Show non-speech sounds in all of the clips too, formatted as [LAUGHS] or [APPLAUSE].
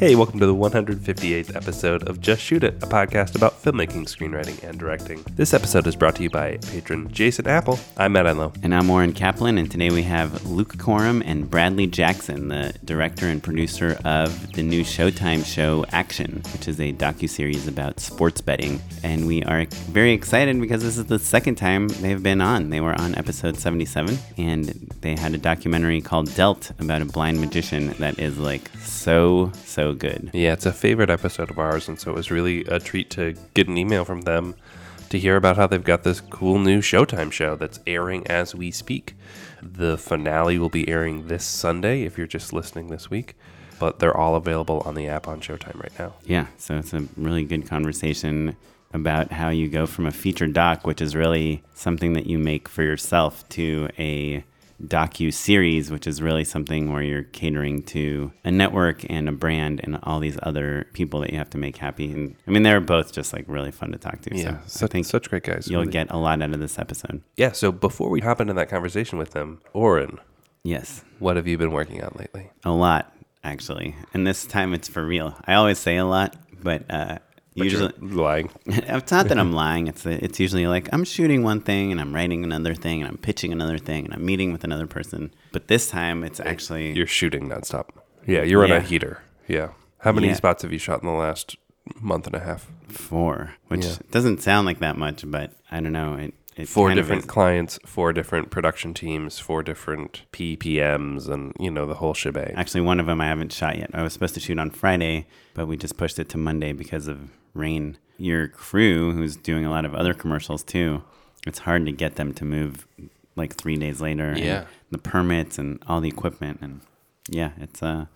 Hey, welcome to the 158th episode of Just Shoot It, a podcast about filmmaking, screenwriting, and directing. This episode is brought to you by patron Jason Apple. I'm Matt Enlow. And I'm Oren Kaplan, and today we have Luke Korem and Bradley Jackson, the director and producer of the new Showtime show Action, which is a docu-series about sports betting. And we are very excited because this is the second time they've been on. They were on episode 77, and they had a documentary called Dealt about a blind magician that is like so, so good. Yeah, it's a favorite episode of ours, and so it was really a treat to get an email from them to hear about how they've got this cool new Showtime show that's airing as we speak. The finale will be airing this Sunday if you're just listening this week, but they're all available on the app on Showtime right now. Yeah, so it's a really good conversation about how you go from a feature doc, which is really something that you make for yourself, to a docu series, which is really something where you're catering to a network and a brand and all these other people that you have to make happy. And I mean, they're both just like really fun to talk to. Yeah, so I such, think such great guys. you'll really. get a lot out of this episode. Yeah, so before we hop into that conversation with them, Oren, Yes, what have you been working on lately? a lot actually, and this time it's for real. I always say a lot, but. uh But Usually, lying. [LAUGHS] it's not that I'm [LAUGHS] lying. It's it's usually like I'm shooting one thing and I'm writing another thing and I'm pitching another thing and I'm meeting with another person. But this time it's actually You're shooting nonstop. Yeah, you're on a heater. Yeah. How many Yeah. spots have you shot in the last month and a half? four, which Yeah. doesn't sound like that much, but I don't know. It, it Four different clients, four different production teams, four different PPMs, and you know the whole shebang. Actually, one of them I haven't shot yet. I was supposed to shoot on Friday, but we just pushed it to Monday because of rain. Your crew, who's doing a lot of other commercials too, it's hard to get them to move like three days later. and Yeah. the permits and all the equipment and yeah, it's uh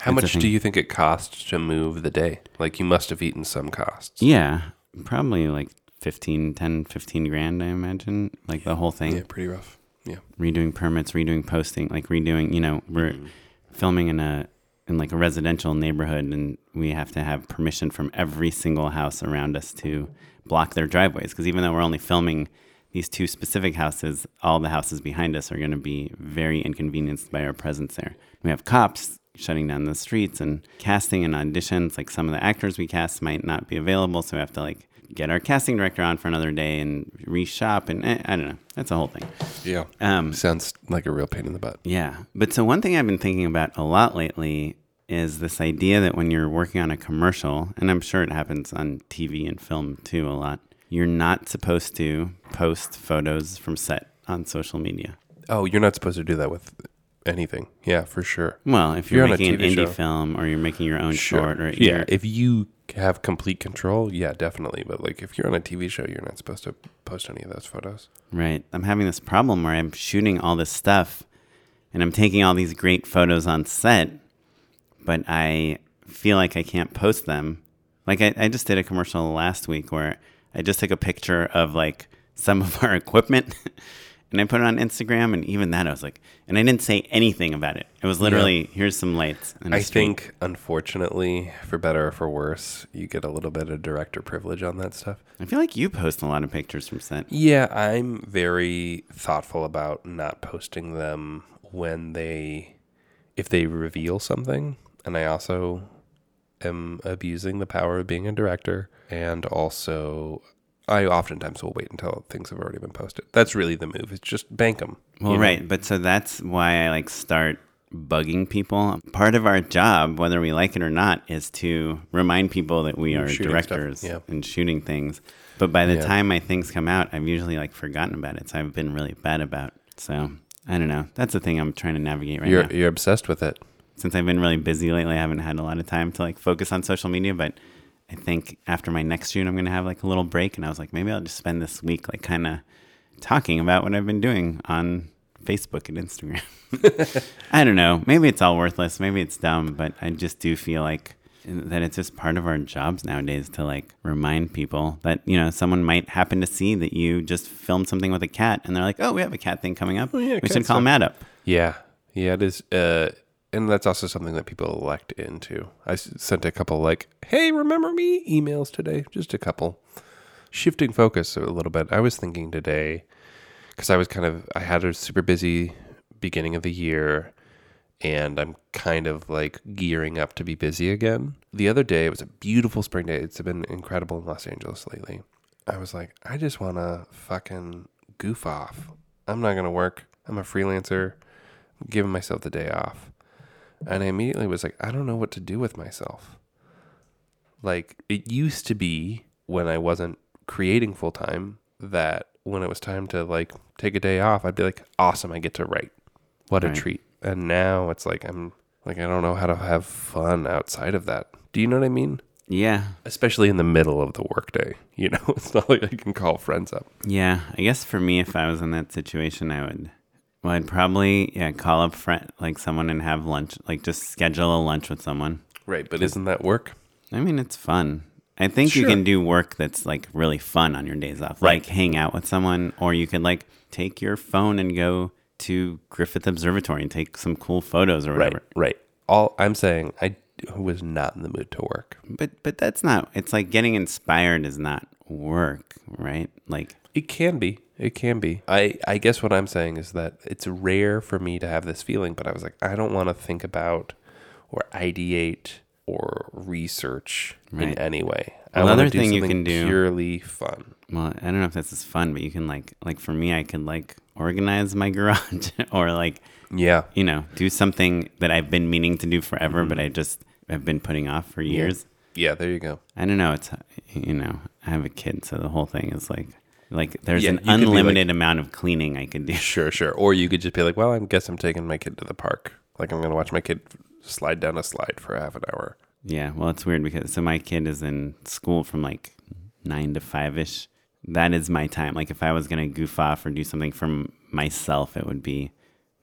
How it's much do you think it costs to move the day? Like you must have eaten some costs. Yeah, probably like 15, 10, 15 grand, I imagine. Like the whole thing. Yeah, pretty rough. Yeah. Redoing permits, redoing posting, like redoing, you know, we're Mm-hmm. filming in a in like a residential neighborhood and we have to have permission from every single house around us to block their driveways because even though we're only filming these two specific houses, all the houses behind us are going to be very inconvenienced by our presence there. We have cops shutting down the streets and casting and auditions. Like some of the actors we cast might not be available, so we have to like get our casting director on for another day and reshop. And eh, I don't know. That's a whole thing. Yeah. Um, Sounds like a real pain in the butt. yeah. But so one thing I've been thinking about a lot lately is this idea that when you're working on a commercial, and I'm sure it happens on TV and film too a lot, you're not supposed to post photos from set on social media. Oh, you're not supposed to do that with anything. Yeah, for sure. Well, if You're you're, making an indie show. film or you're making your own short or yeah, you're- if you have complete control, yeah, definitely. But like if you're on a TV show, you're not supposed to post any of those photos. Right. I'm having this problem where I'm shooting all this stuff and I'm taking all these great photos on set, but I feel like I can't post them. Like I, I just did a commercial last week where I just took a picture of like some of our [LAUGHS] equipment and I put it on Instagram and even that I was like and I didn't say anything about it. It was literally here's some lights. I street. think, unfortunately, for better or for worse, you get a little bit of director privilege on that stuff. I feel like you post a lot of pictures from set. Yeah, I'm very thoughtful about not posting them when they, if they reveal something. And I also am abusing the power of being a director. And also, I oftentimes will wait until things have already been posted. That's really the move. It's just bank them. Well, right, but so that's why I like start bugging people. Part of our job, whether we like it or not, is to remind people that we are shooting directors yeah. and shooting things. But by the Yeah. time my things come out, I've usually like forgotten about it. So I've been really bad about. So I don't know. That's the thing I'm trying to navigate right You're, now. you're obsessed with it. Since I've been really busy lately, I haven't had a lot of time to like focus on social media. But I think after my next shoot, I'm gonna have like a little break. And I was like, maybe I'll just spend this week like kind of talking about what I've been doing on Facebook and Instagram. [LAUGHS] I don't know. Maybe it's all worthless. Maybe it's dumb, but I just do feel like that it's just part of our jobs nowadays to like remind people that you know someone might happen to see that you just filmed something with a cat and they're like, "Oh, we have a cat thing coming up. yeah, we should call stuff." Matt up." Yeah, yeah, it is. Uh, and that's also something that people elect into. I sent a couple like, "Hey, remember me?" emails today. Just a couple, shifting focus a little bit. I was thinking today because I was kind of I had a super busy beginning of the year, and I'm kind of like gearing up to be busy again. The other day, it was a beautiful spring day. It's been incredible in Los Angeles lately. I was like, I just want to fucking goof off. I'm not going to work. I'm a freelancer. Giving myself the day off. And I immediately was like, I don't know what to do with myself. Like, it used to be when I wasn't creating full time that when it was time to like take a day off, I'd be like, awesome, I get to write. What a treat. And now it's like, I'm like, I don't know how to have fun outside of that. Do you know what I mean? Yeah. Especially in the middle of the workday. [LAUGHS] You know, it's not like I can call friends up. Yeah. I guess for me, if I was in that situation, I would, well, I'd probably, yeah, call up friend, like someone and have lunch, like just schedule a lunch with someone. Right. But isn't that work? I mean, it's fun. I think you can do work that's like really fun on your days off, Right. like hang out with someone, or you could like take your phone and go to Griffith Observatory and take some cool photos or whatever. Right. whatever. Right. All I'm saying, I was not in the mood to work. But but that's not. It's like getting inspired is not work, right? Like It can be. It can be. I, I guess what I'm saying is that it's rare for me to have this feeling, but I was like, I don't want to think about or ideate or research in any way. I Another thing you can do- purely fun. well, I don't know if this is fun, but you can like like for me, I could like organize my [LAUGHS] garage or like Yeah. you know do something that I've been meaning to do forever, but mm-hmm. I just have been putting off for years. Yeah, there you go. I don't know. It's you know, I have a kid, so the whole thing is like like there's Yeah, an be like- unlimited amount of cleaning I can do. [LAUGHS] Sure, sure. Or you could just be like, well, I guess I'm taking my kid to the park. Like I'm going to watch my kid slide down a slide for half an hour. Yeah, well, it's weird because so my kid is in school from like nine to five ish. That is my time. Like if I was gonna goof off or do something for myself, it would be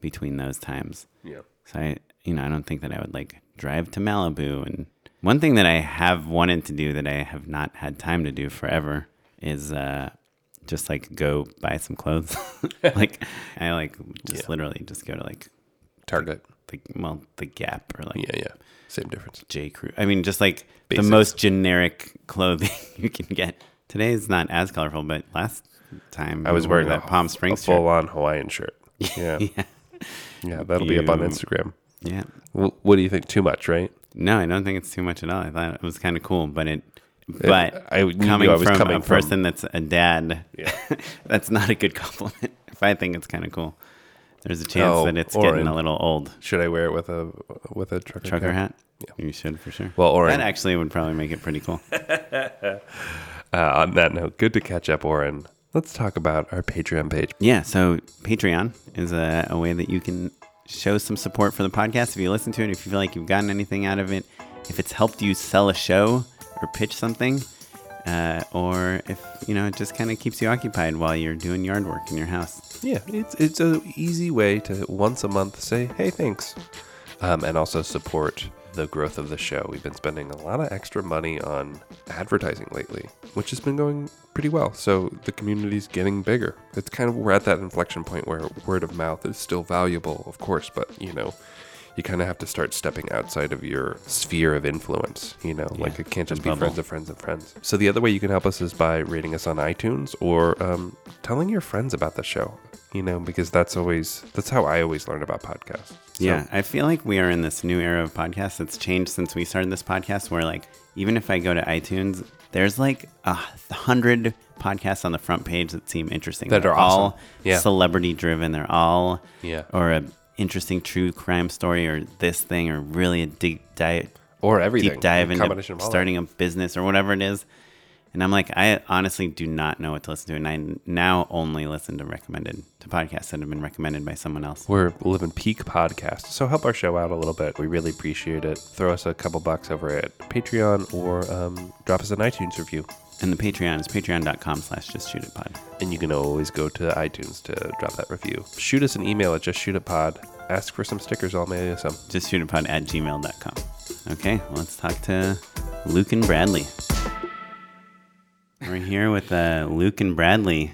between those times. Yeah. So I, you know, I don't think that I would like drive to Malibu. And one thing that I have wanted to do that I have not had time to do forever is uh, just like go buy some clothes. [LAUGHS] [LAUGHS] like I like just Yeah. literally just go to like Target. the well the Gap or like Yeah, yeah. Same difference. J. Crew. I mean, just like Basics. the most generic clothing [LAUGHS] you can get. Today is not as colorful, but last time I was we wearing that a, Palm Springs full on Hawaiian shirt. Yeah. Yeah, yeah, that'll be up on Instagram. yeah. Wh- What do you think? Too much, right? No, I don't think it's too much at all. I thought it was kind of cool, but it. But I knew coming I from coming a from- person that's a dad, Yeah. [LAUGHS] that's not a good compliment. If I think it's kind of cool, there's a chance Oh, that it's getting in- a little old. Should I wear it with a with a trucker, Trucker cap? hat. Yeah. You should for sure. Well, or that actually would probably make it pretty cool. [LAUGHS] Uh, on that note, good to catch up, Oren. Let's talk about our Patreon page. Yeah, so Patreon is a, a way that you can show some support for the podcast. If you listen to it, if you feel like you've gotten anything out of it, if it's helped you sell a show or pitch something, uh, or if you know it just kind of keeps you occupied while you're doing yard work in your house. Yeah, it's it's a easy way to once a month say, "Hey, thanks," um, and also support the growth of the show. We've been spending a lot of extra money on advertising lately, which has been going pretty well. So the community's getting bigger. It's kind of we're at that inflection point where word of mouth is still valuable, of course, but you know. You kind of have to start stepping outside of your sphere of influence, you know, like it can't just be bubble. friends of friends of friends. So the other way you can help us is by rating us on iTunes or um, telling your friends about the show, you know, because that's always that's how I always learn about podcasts. So- Yeah, I feel like we are in this new era of podcasts. It's changed since we started this podcast. Where like even if I go to iTunes, there's like a hundred podcasts on the front page that seem interesting. That They're are all. Yeah. celebrity driven. They're all Yeah. or a interesting true crime story or this thing or really a deep dive or everything. deep dive into combination of all that. starting a business or whatever it is. And I'm like, I honestly do not know what to listen to, and I now only listen to recommended to podcasts that have been recommended by someone else. We're living peak podcast, so help our show out a little bit. We really appreciate it. Throw us a couple bucks over at Patreon or um, drop us an iTunes review. And the Patreon is patreon.com slash just shoot it pod. And you can always go to iTunes to drop that review. Shoot us an email at justshootitpod. Ask for some stickers. I'll mail you some. Just shoot it pod at gmail.com. Okay, well, let's talk to Luke and Bradley. We're here with uh, Luke and Bradley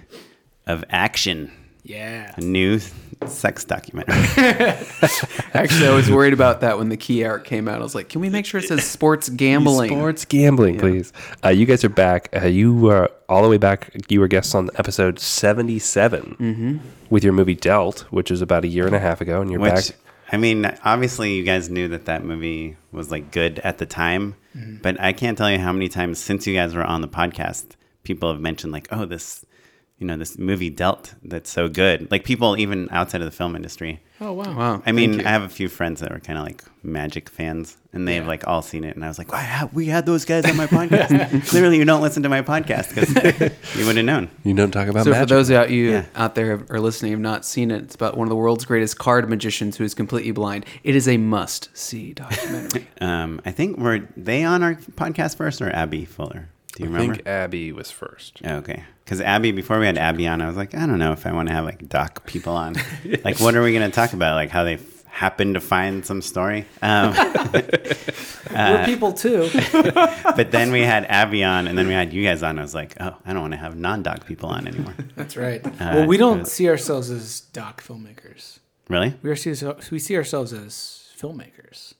of Action, Yeah. a new sex documentary. [LAUGHS] [LAUGHS] Actually, I was worried about that when the key art came out. I was like, can we make sure it says sports [LAUGHS] gambling? Sports gambling, please. Uh, you guys are back. Uh, you were all the way back. You were guests on episode 77 Mm-hmm. with your movie Dealt, which is about a year and a half ago, and you're Which back. I mean, obviously, you guys knew that that movie was like good at the time, but I can't tell you how many times since you guys were on the podcast, people have mentioned like, "Oh, this, you know, this movie dealt that's so good." Like people even outside of the film industry. Oh wow. Wow. I mean. I have a few friends that were kind of like Magic fans, and they've Yeah. like all seen it, and I was like, "Why have we had those guys on my podcast?" [LAUGHS] [LAUGHS] Clearly, you don't listen to my podcast because [LAUGHS] you wouldn't have known. You don't talk about So magic. for those out you Yeah. out there are listening have not seen it, it's about one of the world's greatest card magicians who is completely blind. It is a must see documentary. Um, I think were they on our podcast first or Abby Fuller? Do you I remember? think Abby was first. Oh, okay. Because Abby, before we had Abby on, I was like, I don't know if I want to have like doc people on. [LAUGHS] like, what are we going to talk about? Like how they f- happened to find some story. Um, [LAUGHS] We're people too. [LAUGHS] but then we had Abby on, and then we had you guys on. I was like, oh, I don't want to have non-doc people on anymore. That's right. well, we don't see ourselves as doc filmmakers. Really? We are see, we see ourselves as filmmakers.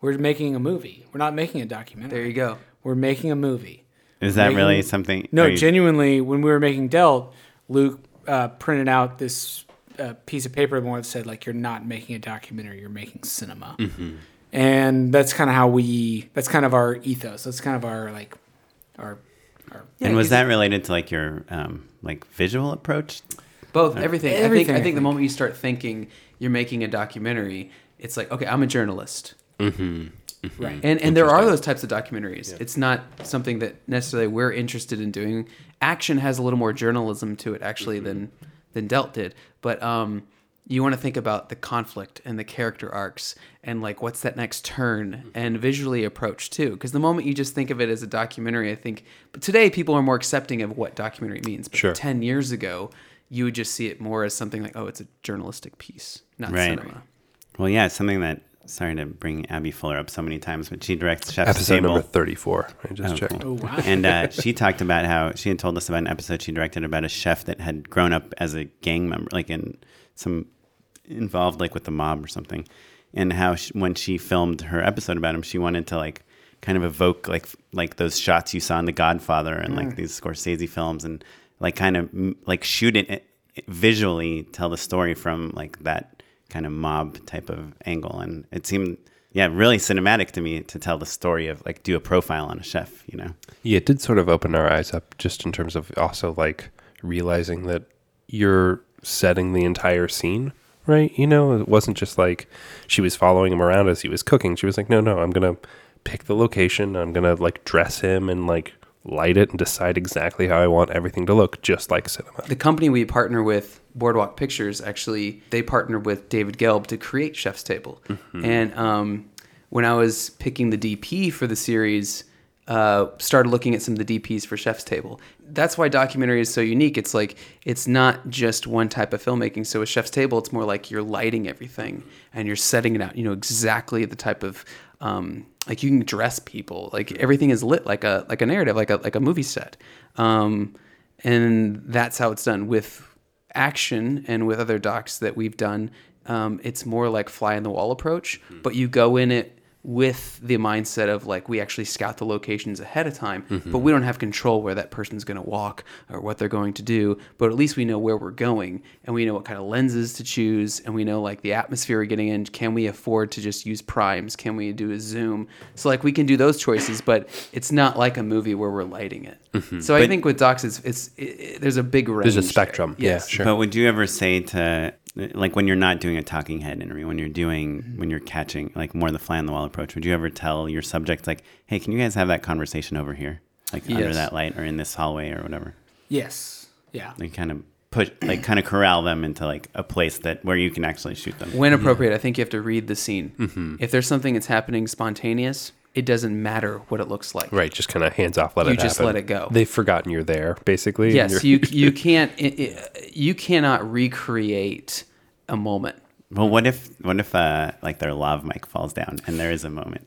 We're making a movie. We're not making a documentary. there you go. We're making a movie. Is that Making- really something? No, you- genuinely, when we were making Dealt, Luke uh, printed out this uh, piece of paper and one that said like, "You're not making a documentary. You're making cinema." Mm-hmm. And that's kind of how we. That's kind of our ethos. That's kind of our like, our. our and was that related to like your um, like visual approach? Both everything. I Everything, think I I think the moment you start thinking you're making a documentary, it's like okay, I'm a journalist. Mm-hmm. right. And and there are those types of documentaries. It's not something that necessarily we're interested in doing. Action has a little more journalism to it actually mm-hmm. than than Dealt did. But um you want to think about the conflict and the character arcs and like what's that next turn mm-hmm. and visually approach too because the moment you just think of it as a documentary i think but today people are more accepting of what documentary means but Sure. 10 years ago you would just see it more as something like oh it's a journalistic piece not Right. cinema Well, yeah, it's something that. Sorry to bring Abby Fuller up so many times, but she directs Chef's Episode Table. number 34. I just Oh, checked. cool. Oh wow. and uh, [LAUGHS] she talked about how she had told us about an episode she directed about a chef that had grown up as a gang member, like in some involved like with the mob or something, and how she, when she filmed her episode about him, she wanted to like kind of evoke like like those shots you saw in The Godfather and like these Scorsese films, and like kind of mm, like shoot it eh, visually, tell the story from like that kind of mob type of angle, and it seemed. Yeah, really cinematic to me to tell the story of like do a profile on a chef, you know. Yeah, it did sort of open our eyes up just in terms of also like realizing that you're setting the entire scene, right? You know, it wasn't just like she was following him around as he was cooking. She was like, no, no, I'm going to pick the location. I'm going to like dress him and like light it and decide exactly how I want everything to look, just like cinema. the company we partner with boardwalk pictures actually they partnered with david gelb to create chef's table. And um, when i was picking the dp for the series uh, started looking at some of the dps for chef's table. That's why documentary is so unique. It's like it's not just one type of filmmaking. So with chef's table it's more like you're lighting everything and you're setting it out you know exactly the type of um, like you can dress people. Like everything is lit like a like a narrative like a like a movie set. Um, and that's how it's done. With action and with other docs that we've done um, it's more like fly in the wall approach but you go in it with the mindset of like we actually scout the locations ahead of time but mm-hmm. we don't have control where that person's going to walk or what they're going to do but at least we know where we're going and we know what kind of lenses to choose and we know like the atmosphere we're getting in. Can we afford to just use primes? Can we do a zoom? So like we can do those choices but it's not like a movie where we're lighting it. Mm-hmm. So i think with docs it's, it's it, it- there's a big range There's a there. spectrum. Yeah, sure. But would you ever say to like when you're not doing a talking head interview, when you're doing when you're catching like more of the fly on the wall approach, would you ever tell your subjects like, "Hey, can you guys have that conversation over here, like under that light or in this hallway or whatever?" yes. Yeah. Like kind of push, like kind of corral them into like a place that where you can actually shoot them. when appropriate i think you have to read the scene mm-hmm. if there's something that's happening spontaneous it doesn't matter what it looks like Right, just kind of hands off, let You it just happen. let it go. They've forgotten you're there, basically. yes you're- you [LAUGHS] you can't it, it, you cannot recreate a moment Well, what if what if uh like their lav mic falls down and there is a moment?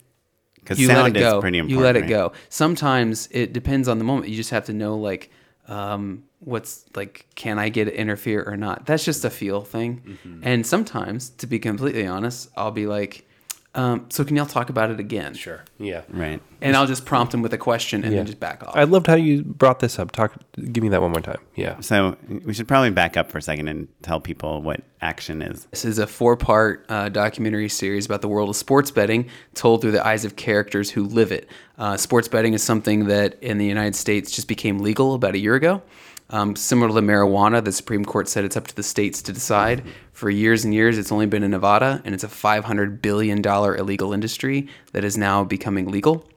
Because you sound let it go is pretty important. you let it right? go sometimes it depends on the moment you just have to know like um, what's like can i get it interfere or not that's just a feel thing Mm-hmm. and sometimes to be completely honest i'll be like Um, so can y'all talk about it again? Sure. Yeah. Right. And I'll just prompt him with a question and Yeah. then just back off. I loved how you brought this up. Talk. Give me that one more time. Yeah. So we should probably back up for a second and tell people what action is. This is a four part uh, documentary series about the world of sports betting told through the eyes of characters who live it. Uh, sports betting is something that in the United States just became legal about a year ago. Um, similar to marijuana, the Supreme Court said it's up to the states to decide. For years and years, it's only been in Nevada, and it's a $500 billion illegal industry that is now becoming legal.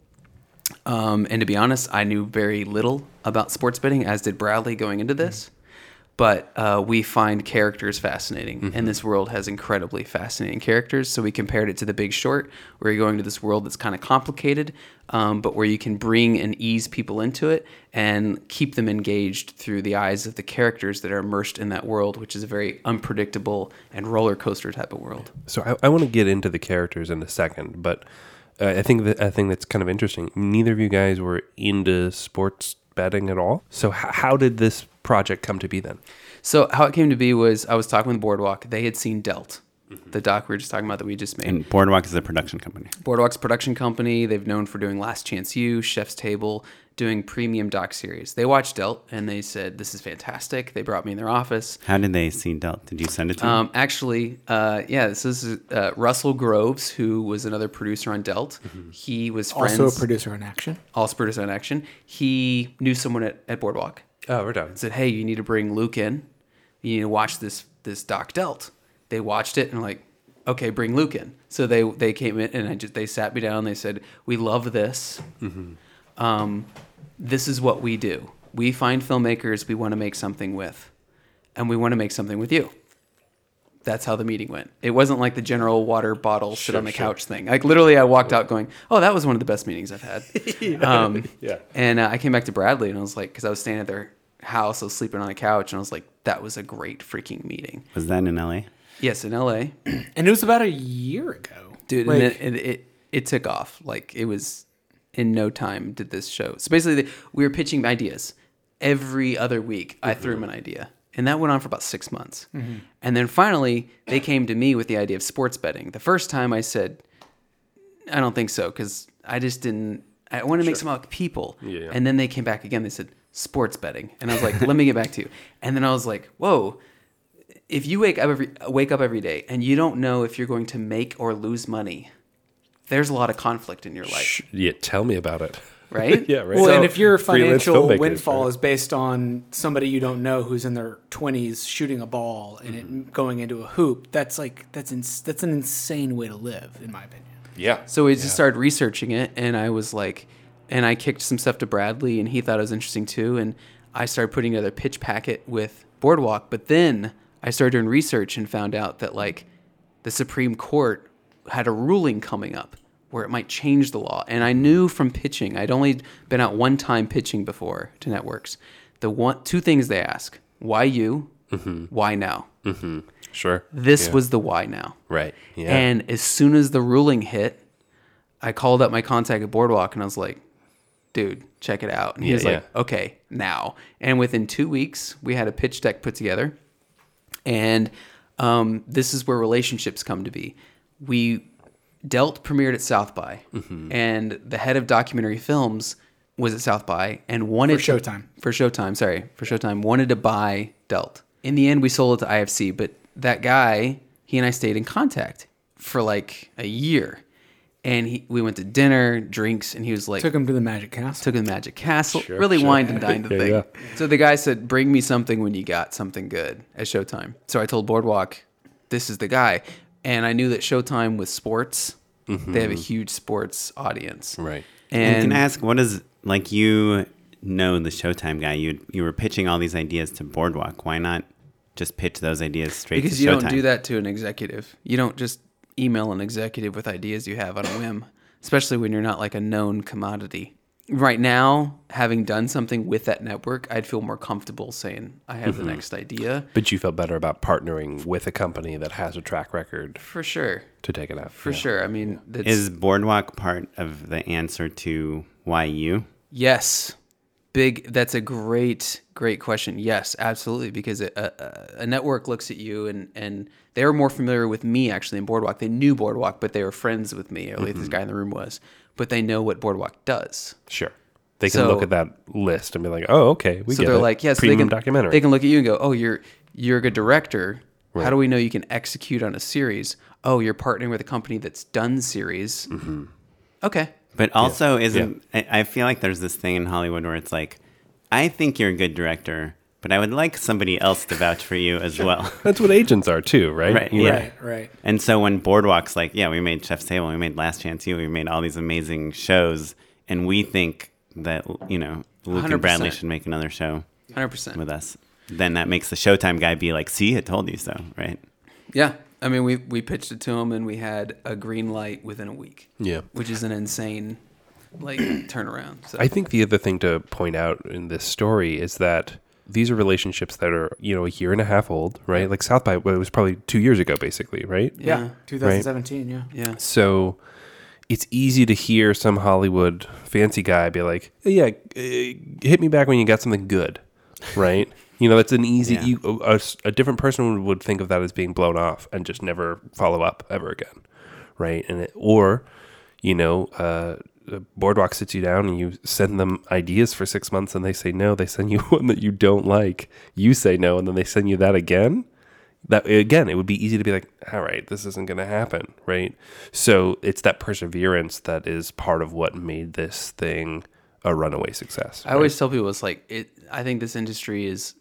Um, and to be honest, I knew very little about sports betting, as did Bradley going into this. But uh, we find characters fascinating, and this world has incredibly fascinating characters. So we compared it to The Big Short, where you're going to this world that's kind of complicated, um, but where you can bring and ease people into it and keep them engaged through the eyes of the characters that are immersed in that world, which is a very unpredictable and roller coaster type of world. So I, I want to get into the characters in a second, but uh, I think that I think that's kind of interesting. Neither of you guys were into sports betting at all. So h- how did this project come to be then? So how it came to be was I was talking with Boardwalk. They had seen Dealt, the doc we were just talking about that we just made. And Boardwalk is a production company. Boardwalk's production company. They've known for doing Last Chance U, Chef's Table, doing premium doc series. They watched Dealt and they said, "This is fantastic." They brought me in their office. How did they see Dealt? Did you send it to them? Um, actually, uh, yeah, this is uh, Russell Groves, who was another producer on Dealt. He was friends, Also a producer on Action. also producer on Action. He knew someone at, at Boardwalk. Oh, we're done. said, "Hey, you need to bring Luke in. You need to watch this this doc Dealt." They watched it and like, "Okay, bring Luke in." So they they came in and I just they sat me down. and They said, "We love this. Um, this is what we do. We find filmmakers we want to make something with, and we want to make something with you." That's how the meeting went. It wasn't like the general water bottle sit on the couch thing. Like literally, I walked out going, "Oh, that was one of the best meetings I've had." [LAUGHS] um, Yeah. and uh, I came back to Bradley and I was like, because I was staying at their house, I was sleeping on a couch, and I was like, that was a great freaking meeting. was that in LA? Yes, in LA, [CLEARS THROAT] And it was about a year ago. dude, Like, and it, it, it it took off. Like it was in no time did this show. So basically, the, we were pitching ideas every other week. I threw them an idea, and that went on for about six months. Mm-hmm. And then finally, they came to me with the idea of sports betting. The first time I said, I don't think so, because I just didn't. I want to make some like people. Yeah. And then they came back again. They said sports betting, and I was like, let me get back to you. And then I was like, whoa. If you wake up every wake up every day and you don't know if you're going to make or lose money, there's a lot of conflict in your life, Yeah, tell me about it. Right? [LAUGHS] yeah, right. Well, So, and if your financial windfall right? is based on somebody you don't know who's in their 20s shooting a ball and Mm-hmm. it going into a hoop, that's like that's ins- that's an insane way to live, in my opinion. yeah, So we just started researching it, and I was like, and I kicked some stuff to Bradley, and he thought it was interesting too. And I started putting together a pitch packet with Boardwalk, but then I started doing research and found out that like the Supreme Court had a ruling coming up where it might change the law. And I knew from pitching, I'd only been out one time pitching before to networks. The one, two things they ask: why you? Why now? sure. This Yeah. was the why now. right. Yeah, And as soon as the ruling hit, I called up my contact at Boardwalk and I was like, dude, check it out. And he Yeah, was like, yeah. okay, now. And within two weeks, we had a pitch deck put together. And um, this is where relationships come to be. We Dealt premiered at South by, Mm-hmm. and the head of documentary films was at South by and wanted For to- Showtime. for Showtime, sorry, for Showtime, wanted to buy Dealt. In the end, we sold it to IFC, but that guy, he and I stayed in contact for like a year. And he, we went to dinner, drinks, and he was like, Took him to the Magic Castle. took him to the Magic Castle, Sure, really sure. wined and dined the Yeah, thing. yeah. So the guy said, "Bring me something when you got something good at Showtime." So I told Boardwalk, "This is the guy," and I knew that Showtime with sports, they have a huge sports audience, Mm-hmm. right. And, And, can I ask, what is like you know the Showtime guy? You you were pitching all these ideas to Boardwalk. Why not just pitch those ideas straight because to you Showtime? don't do that to an executive. You don't just email an executive with ideas you have on a whim, especially when you're not like a known commodity. Right now, having done something with that network, I'd feel more comfortable saying I have Mm-hmm. the next idea But you felt better about partnering with a company that has a track record for sure. to take it out. For sure. I mean, that's, Is Boardwalk part of the answer to why you? yes, Big. That's a great, great question. Yes, absolutely. Because a, a, a network looks at you, and and they were more familiar with me actually in Boardwalk. They knew Boardwalk, but they were friends with me. Or at least Mm-hmm. this guy in the room was. But they know what Boardwalk does. Sure. They can So- look at that list and be like, "Oh, okay, we so get they're it. like, yes, premium they can, documentary." They can look at you and go, oh, you're you're a good director. How do we know you can execute on a series? Oh, you're partnering with a company that's done series. Mm-hmm. Okay. But also, isn't I, I feel like there's this thing in Hollywood where it's like, I think you're a good director, but I would like somebody else to vouch for you as well. That's what agents are too, right? Right, yeah. Right, right. And so when Boardwalk's like, yeah, we made Chef's Table, we made Last Chance U, we made all these amazing shows, and we think that you know Luke and Bradley should make another show Hundred percent. with us. Then that makes the Showtime guy be like, "See, I told you so," right? Yeah. I mean, we we pitched it to him and we had a green light within a week. Yeah. Which is an insane like [CLEARS THROAT] turnaround. So I think the other thing to point out in this story is that these are relationships that are, you know, a year and a half old, right? Like South by, well, it was probably two years ago, basically, right? Yeah, Yeah. 2017. Yeah. yeah. So it's easy to hear some Hollywood fancy guy be like, "Yeah, uh, hit me back when you got something good," right? You know, that's an easy. Yeah. You, a, a different person would think of that as being blown off and just never follow up ever again, right? And it, or, you know, uh, Boardwalk sits you down and you send them ideas for six months and they say no. They send you [LAUGHS] one that you don't like. You say no, and then they send you that again that again it would be easy to be like all right this isn't going to happen right so it's that perseverance that is part of what made this thing a runaway success I always tell people it's like it. I think this industry is,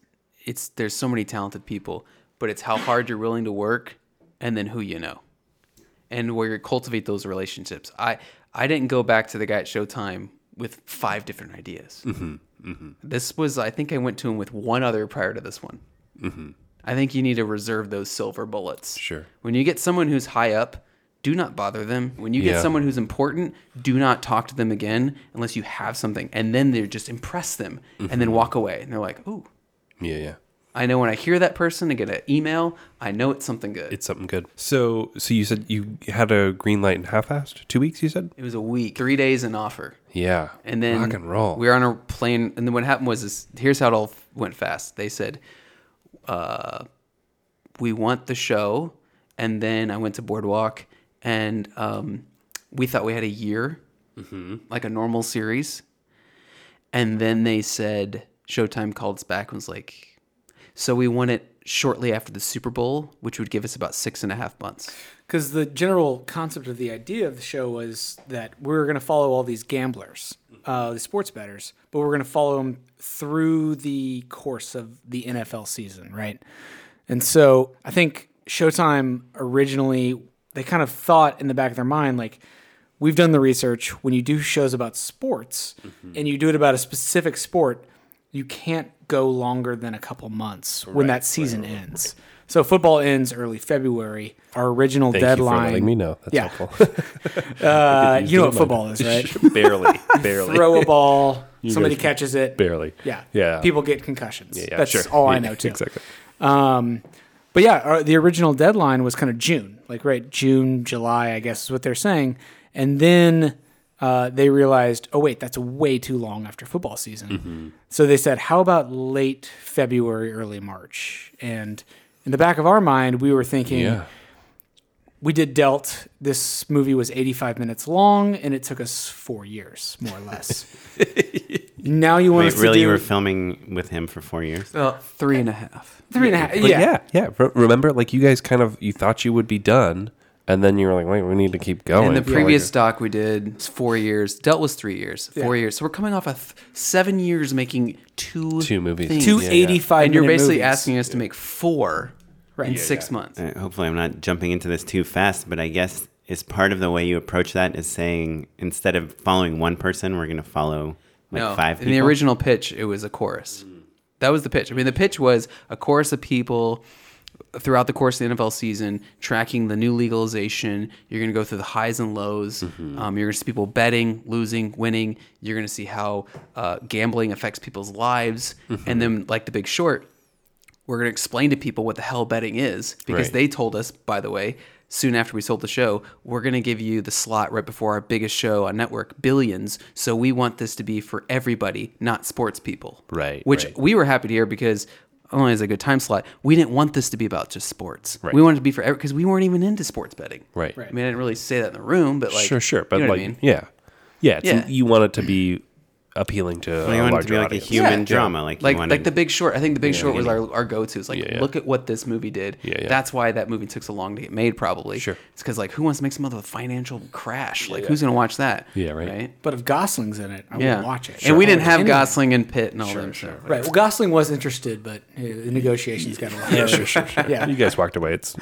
it's there's so many talented people, but it's how hard you're willing to work, and then who you know, and where you cultivate those relationships. I I didn't go back to the guy at Showtime with five different ideas. Mm-hmm, mm-hmm. This was I think I went to him with one other prior to this one. Mm-hmm. I think you need to reserve those silver bullets. Sure. When you get someone who's high up, do not bother them. When you get Yeah. someone who's important, do not talk to them again unless you have something. And then they just impress them and Mm-hmm. then walk away. And they're like, ooh, yeah yeah I know when I hear that person and get an email, I know it's something good. it's something good so so you said you had a green light in fast two weeks you said it was a week, three days in offer. yeah And then rock and roll we were on a plane. And then what happened was this here's how it all went fast. They said, uh, we want the show. And then I went to Boardwalk and um, we thought we had a year, like a normal series. And then they said, Showtime called us back and was like, so we won it shortly after the Super Bowl, which would give us about six and a half months. Because the general concept of the idea of the show was that we were going to follow all these gamblers, uh, the sports bettors, but we're going to follow them through the course of the NFL season, right? And so I think Showtime originally, they kind of thought in the back of their mind, like, we've done the research. When you do shows about sports and you do it about a specific sport, you can't go longer than a couple months when that season ends. So football ends early February. Our original Thank deadline. you for letting me know that's Yeah. helpful [LAUGHS] [LAUGHS] Uh, you know what football is, right? [LAUGHS] barely barely Throw a ball, somebody catches it. barely Yeah. yeah People get concussions. yeah, That's sure. all I know too. exactly Um, but yeah, our, the original deadline was kind of June, like right June, July, I guess is what they're saying. And then uh, they realized, oh wait, that's way too long after football season. Mm-hmm. So they said, how about late February, early March? And in the back of our mind, we were thinking, yeah we did Dealt. This movie was 85 minutes long, and it took us four years, more or less. [LAUGHS] now you want Wait, us really? to You were filming with him for four years? Well, three and a half. three and a half. Yeah. yeah, yeah. Remember, like you guys kind of you thought you would be done, and then you were like, "Wait, we need to keep going." In the I feel previous like- doc we did was four years. Dealt was three years. Four years. So we're coming off of th- seven years making two Two movies. things. Two Yeah, yeah. 85 and you're minute basically movies. asking us to make four Right. in Yeah, six months. Uh, hopefully, I'm not jumping into this too fast, but I guess is part of the way you approach that is saying instead of following one person, we're going to follow like no, five in people. the original pitch, it was a chorus. That was the pitch. I mean, the pitch was a chorus of people throughout the course of the NFL season, tracking the new legalization. You're going to go through the highs and lows. Mm-hmm. Um, you're going to see people betting, losing, winning. You're going to see how uh, gambling affects people's lives. Mm-hmm. And then, like The Big Short, we're going to explain to people what the hell betting is because Right. they told us, by the way, soon after we sold the show, we're going to give you the slot right before our biggest show on network, Billions. So we want this to be for everybody, not sports people. Right, Which right. we were happy to hear because only it a good time slot, we didn't want this to be about just sports. Right. We wanted it to be for because we weren't even into sports betting. Right. I mean, I didn't really say that in the room, but like, sure, sure, but you know like, I mean? yeah, yeah, it's Yeah. you want it to be appealing to Well, a you want it to larger be like audience. a human Yeah. drama, like like wanted, like the Big Short. I think the Big Short was our, our go to. It's like Yeah, yeah. look at what this movie did. Yeah, yeah. That's why that movie took so long to get made. Probably. Sure. It's because like who wants to make some other financial crash? Like who's gonna watch that? Yeah, right. But if Gosling's in it, I Yeah. would watch it. And we didn't have Anyway. Gosling and Pitt and all them. So. Right. Well, Gosling was interested, but uh, the negotiations got a lot. yeah, sure, sure, sure. Yeah. You guys walked away. It's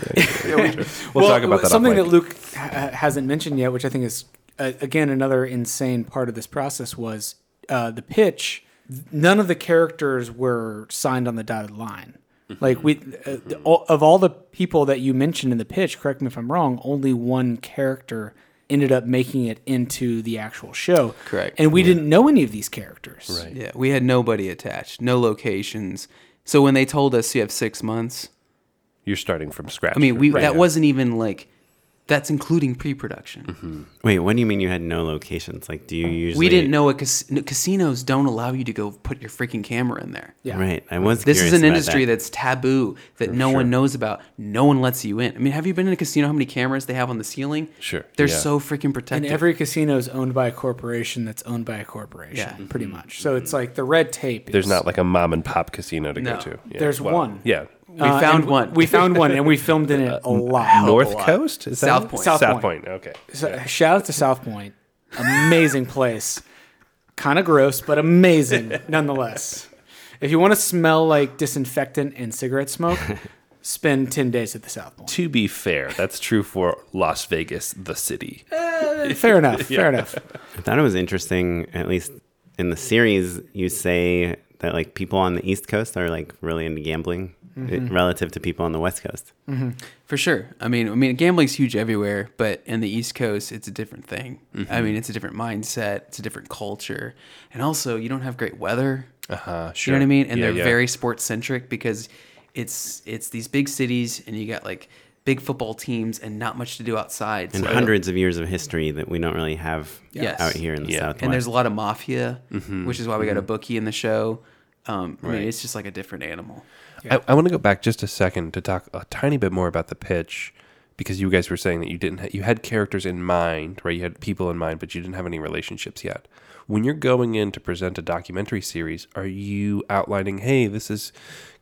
we'll, talk about that. Something that Luke hasn't mentioned yet, which I think is uh, again another insane part of this process, was uh, the pitch. None of the characters were signed on the dotted line. Like we, uh, the- all- of all the people that you mentioned in the pitch, correct me if I'm wrong. Only one character ended up making it into the actual show. Correct. And we didn't know any of these characters. Right. Yeah, we had nobody attached, no locations. So when they told us you have six months, You're starting from scratch. I mean, we Right. that wasn't even like that's including pre-production. Mm-hmm. Wait, what do you mean you had no locations? Like, do you usually? We didn't know a cas- no, casinos don't allow you to go put your freaking camera in there. Yeah. Right, I was. This is an industry that. that's taboo that no one knows about. No one lets you in. I mean, have you been in a casino? How many cameras they have on the ceiling? Sure, They're yeah. so freaking protected. And every casino is owned by a corporation that's owned by a corporation, Yeah. pretty much. So it's like the red tape. Is, There's not like a mom and pop casino to No. go to. Yeah. There's Well, one. Yeah. We found Uh, and one. We found one, and we [LAUGHS] filmed in it a lot. North Coast? Is South it? Point. South South Point. Point. Okay. So, Shout out to South Point, amazing place. Kind of gross, but amazing [LAUGHS] nonetheless. If you want to smell like disinfectant and cigarette smoke, [LAUGHS] spend ten days at the South Point. To be fair, that's true for Las Vegas, the city. Fair enough. Fair enough. I thought it was interesting, at least in the series, you say that like people on the East Coast are like really into gambling Mm-hmm. eh, relative to people on the West Coast. For sure. I mean, I mean, gambling's huge everywhere, but in the East Coast, it's a different thing. Mm-hmm. I mean, it's a different mindset, it's a different culture, and also you don't have great weather. Uh huh. You know what I mean? And Yeah, they're yeah. very sports centric because it's it's these big cities, and you got like big football teams, and not much to do outside. And So- hundreds of years of history that we don't really have Yes. out here in the Yeah. Southwest. and there's a lot of mafia, Mm-hmm. which is why we got a bookie in the show. Um, I mean, Right. it's just like a different animal. I, I want to go back just a second to talk a tiny bit more about the pitch because you guys were saying that you didn't ha- you had characters in mind, right? You had people in mind, but you didn't have any relationships yet. When you're going in to present a documentary series, are you outlining, "Hey, this is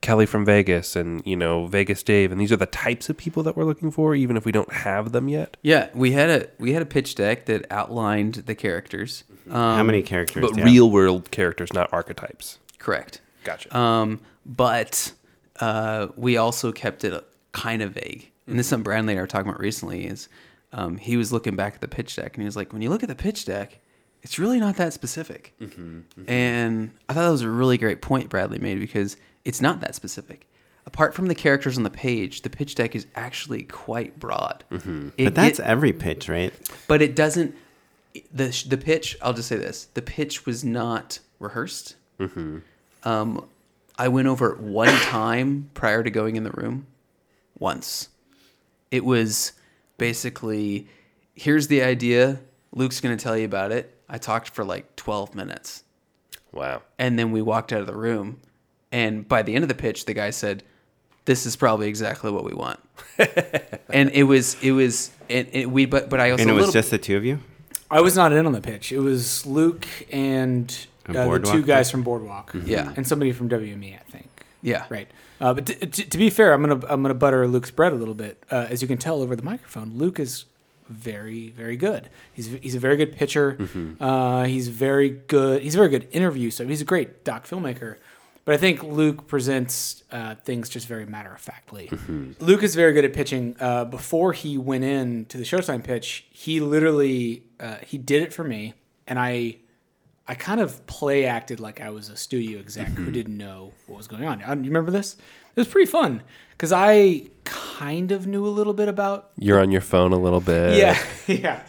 Kelly from Vegas and, you know, Vegas Dave and these are the types of people that we're looking for even if we don't have them yet?" Yeah, we had a we had a pitch deck that outlined the characters. Um, How many characters? But do you have? real world characters, not archetypes. correct. Gotcha. Um, but uh, we also kept it kind of vague. And this is something Bradley and I were talking about recently. Is um, he was looking back at the pitch deck and he was like, when you look at the pitch deck, it's really not that specific. And I thought that was a really great point Bradley made because it's not that specific. Apart from the characters on the page, the pitch deck is actually quite broad. It But that's get- every pitch, right? but it doesn't. The the pitch. I'll just say this: the pitch was not rehearsed. Um, I went over it one [COUGHS] time prior to going in the room. Once, it was basically, here's the idea. Luke's going to tell you about it. I talked for like twelve minutes, Wow. and then we walked out of the room. And by the end of the pitch, the guy said, "This is probably exactly what we want." [LAUGHS] and it was, it was, and it, we, but but I also And it was little- just the two of you. I was not in on the pitch. It was Luke and And uh, the two guys from Boardwalk. Yeah. And somebody from WME, I think. Yeah. Right. Uh, but t- t- to be fair, I'm gonna I'm gonna butter Luke's bread a little bit. Uh, as you can tell over the microphone, Luke is very very good. He's he's a very good pitcher. Uh, he's very good. He's a very good interview. So he's a great doc filmmaker. But I think Luke presents uh, things just very matter of factly. Luke is very good at pitching. Uh, before he went in to the Showtime pitch, he literally uh, he did it for me, and I I kind of play acted like I was a studio exec who didn't know what was going on. You remember this? It was pretty fun because I kind of knew a little bit about. You're on your phone a little bit. Yeah, [LAUGHS] yeah.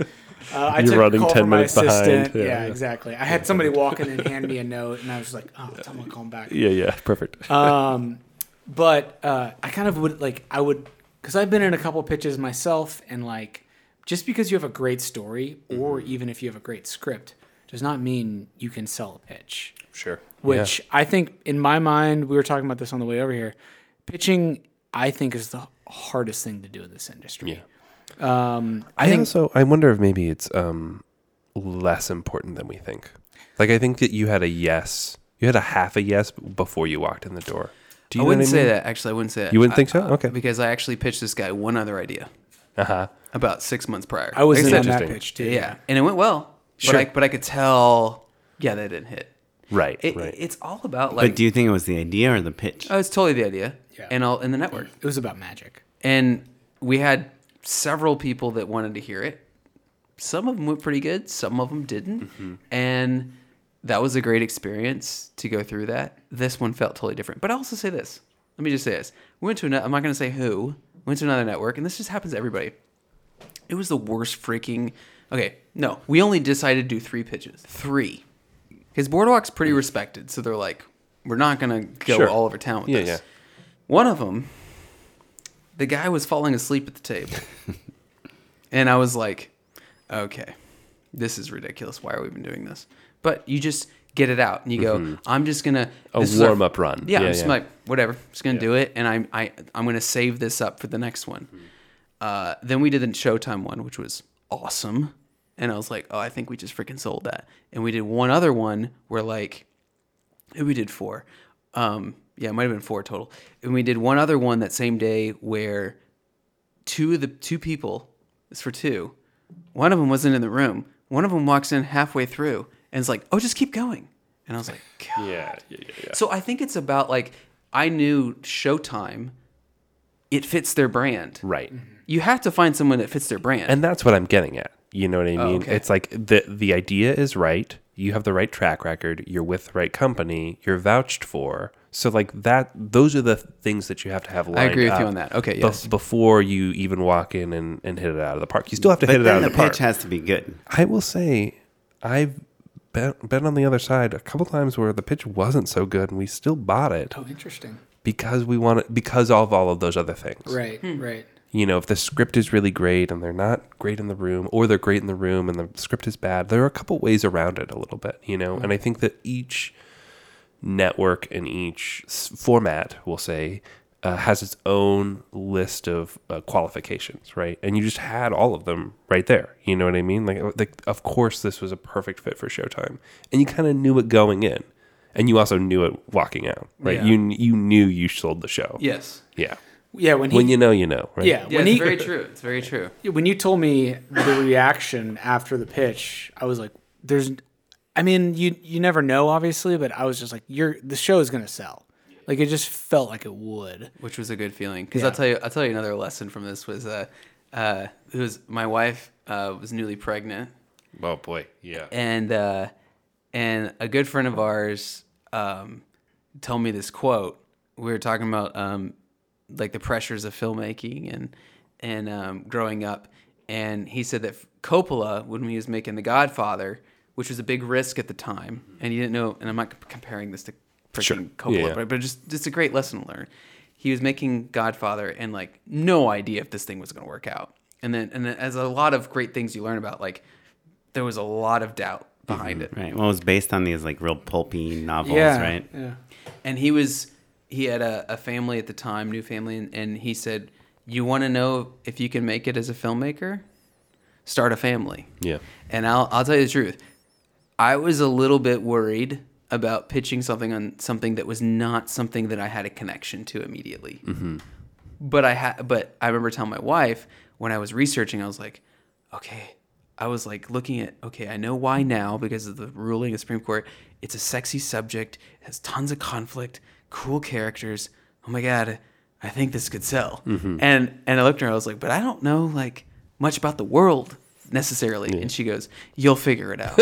Uh, I You're running call 10 from my minutes behind. Yeah, Yeah, yeah. exactly. I had somebody walk in and hand me a note, and I was like, "Oh, tell me to call him back." Yeah, yeah. Perfect. Um, but uh, I kind of would like I would because I've been in a couple pitches myself, and like just because you have a great story or even if you have a great script does not mean you can sell a pitch. Sure. Which I think, in my mind, we were talking about this on the way over here. Pitching, I think, is the hardest thing to do in this industry. Yeah. Um, I, I think also I wonder if maybe it's um less important than we think. Like I think that you had a yes, you had a half a yes before you walked in the door. Do you I wouldn't what say that. Actually, I wouldn't say that. You wouldn't think I- so? uh, Okay. Because I actually pitched this guy one other idea Uh huh. about six months prior. I was That's in on that pitch too. yeah, and it went well. Sure. But I, but I could tell, yeah, that didn't hit. Right. It, right. It's all about like. but do you think it was the idea or the pitch? oh, it's totally the idea. Yeah. And all in the network. It was about magic. And we had several people that wanted to hear it. Some of them went pretty good, some of them didn't. Mm-hmm. And that was a great experience to go through that. This one felt totally different. But I also say this. Let me just say this. We went to another, I'm not going to say who. We went to another network, and this just happens to everybody. It was the worst freaking. Okay, no. We only decided to do three pitches. Three. Because Boardwalk's pretty respected, so they're like, we're not going to go Sure. all over town with Yeah, this. yeah. One of them, the guy was falling asleep at the table. [LAUGHS] and I was like, okay, this is ridiculous. Why are we even doing this? But you just get it out and you go, I'm just going to. A warm-up run. Yeah, Yeah, I'm just yeah. like, whatever, just going to do it. And I'm, I, I'm going to save this up for the next one. Uh, then we did the Showtime one, which was awesome. And I was like, oh, I think we just freaking sold that. And we did one other one where like, we did four. Um, yeah, it might have been four total. And we did one other one that same day where two of the two people, it's for two. One of them wasn't in the room. One of them walks in halfway through and is like, "Oh, just keep going." And I was like, God. [LAUGHS] yeah, yeah, yeah, yeah. So I think it's about like I knew Showtime. It fits their brand. Right. You have to find someone that fits their brand. And that's what I'm getting at. You know what I mean? okay. It's like the the idea is right. You have the right track record. You're with the right company. You're vouched for. So like that, those are the things that you have to have. Lined I agree with you on that. Okay, bef- yes. before you even walk in and, and hit it out of the park, you still have to but hit it out the of the park. The pitch has to be good. I will say, I've been, been on the other side a couple times where the pitch wasn't so good, and we still bought it Oh, interesting. because we want it because of all of those other things. Right, Hmm. right. You know, if the script is really great and they're not great in the room, or they're great in the room and the script is bad, there are a couple ways around it a little bit. You know, and I think that each network and each format, we'll say, uh, has its own list of uh, qualifications, right? And you just had all of them right there. You know what I mean? Like, like of course, this was a perfect fit for Showtime, and you kind of knew it going in, and you also knew it walking out, right? Yeah. You you knew you sold the show. yes. Yeah. Yeah, when he, When you know, you know, right? yeah, Yeah, when it's he, very true. It's very true. when you told me the reaction after the pitch, I was like, "There's," I mean, you you never know, obviously, but I was just like, "You're the show is gonna sell." Like it just felt like it would. which was a good feeling. Because Yeah. I'll tell you, I'll tell you another lesson from this was, uh, uh, it was my wife uh, was newly pregnant, Oh boy, yeah. and uh, and a good friend of ours um, told me this quote. We were talking about um, like the pressures of filmmaking and and um, growing up, and he said that Coppola, when he was making The Godfather, which was a big risk at the time, and he didn't know. And I'm not comparing this to freaking Sure. Coppola, Yeah, but but just just a great lesson to learn. He was making Godfather and like no idea if this thing was going to work out. And then and then as a lot of great things you learn about, like there was a lot of doubt behind it. Right. Well, it was based on these like real pulpy novels, yeah, right? Yeah. And he was he had a, a family at the time, new family, and, and he said, "You want to know if you can make it as a filmmaker? Start a family." Yeah. And I'll I'll tell you the truth. I was a little bit worried about pitching something on something that was not something that I had a connection to immediately. Mm-hmm. But I had but I remember telling my wife when I was researching, I was like, okay. I was like looking at okay, I know why now because of the ruling of the Supreme Court. It's a sexy subject, it has tons of conflict, cool characters. Oh my god, I think this could sell. Mm-hmm. And and I looked at her, I was like, but I don't know like much about the world necessarily. And she goes, You'll figure it out.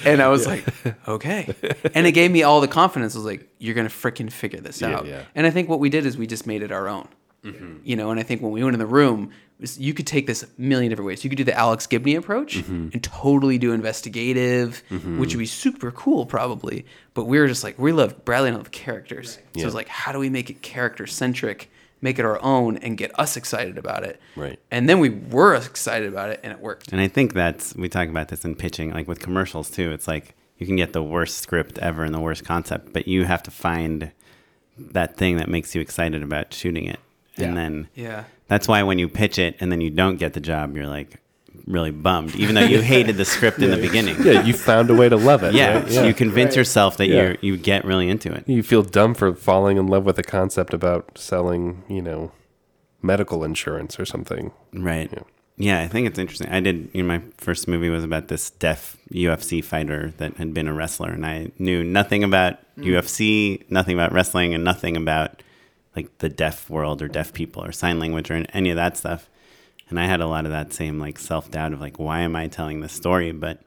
[LAUGHS] and I was like, Okay. [LAUGHS] And it gave me all the confidence. I was like, You're gonna freaking figure this Yeah, out. yeah. And I think what we did is we just made it our own. Mm-hmm. You know, and I think when we went in the room, you could take this a million different ways. You could do the Alex Gibney approach mm-hmm. and totally do investigative, mm-hmm. which would be super cool probably. But we were just like, we love Bradley and I love characters. So Yeah. it's like, how do we make it character centric, make it our own and get us excited about it. Right. And then we were excited about it, and it worked. And I think that's we talk about this in pitching, like with commercials too. It's like you can get the worst script ever and the worst concept, but you have to find that thing that makes you excited about shooting it. Yeah. And then Yeah. that's why when you pitch it and then you don't get the job, you're like really bummed, even though you [LAUGHS] hated the script in the beginning. Yeah, you found a way to love it. Yeah, right? you convince Right. yourself that Yeah. you you get really into it. You feel dumb for falling in love with a concept about selling, you know, medical insurance or something. Right. Yeah. Yeah. I think it's interesting. I did, you know, my first movie was about this deaf UFC fighter that had been a wrestler, and I knew nothing about mm. UFC, nothing about wrestling, and nothing about like the deaf world or deaf people or sign language or any of that stuff. And I had a lot of that same like self doubt of like, why am I telling this story? But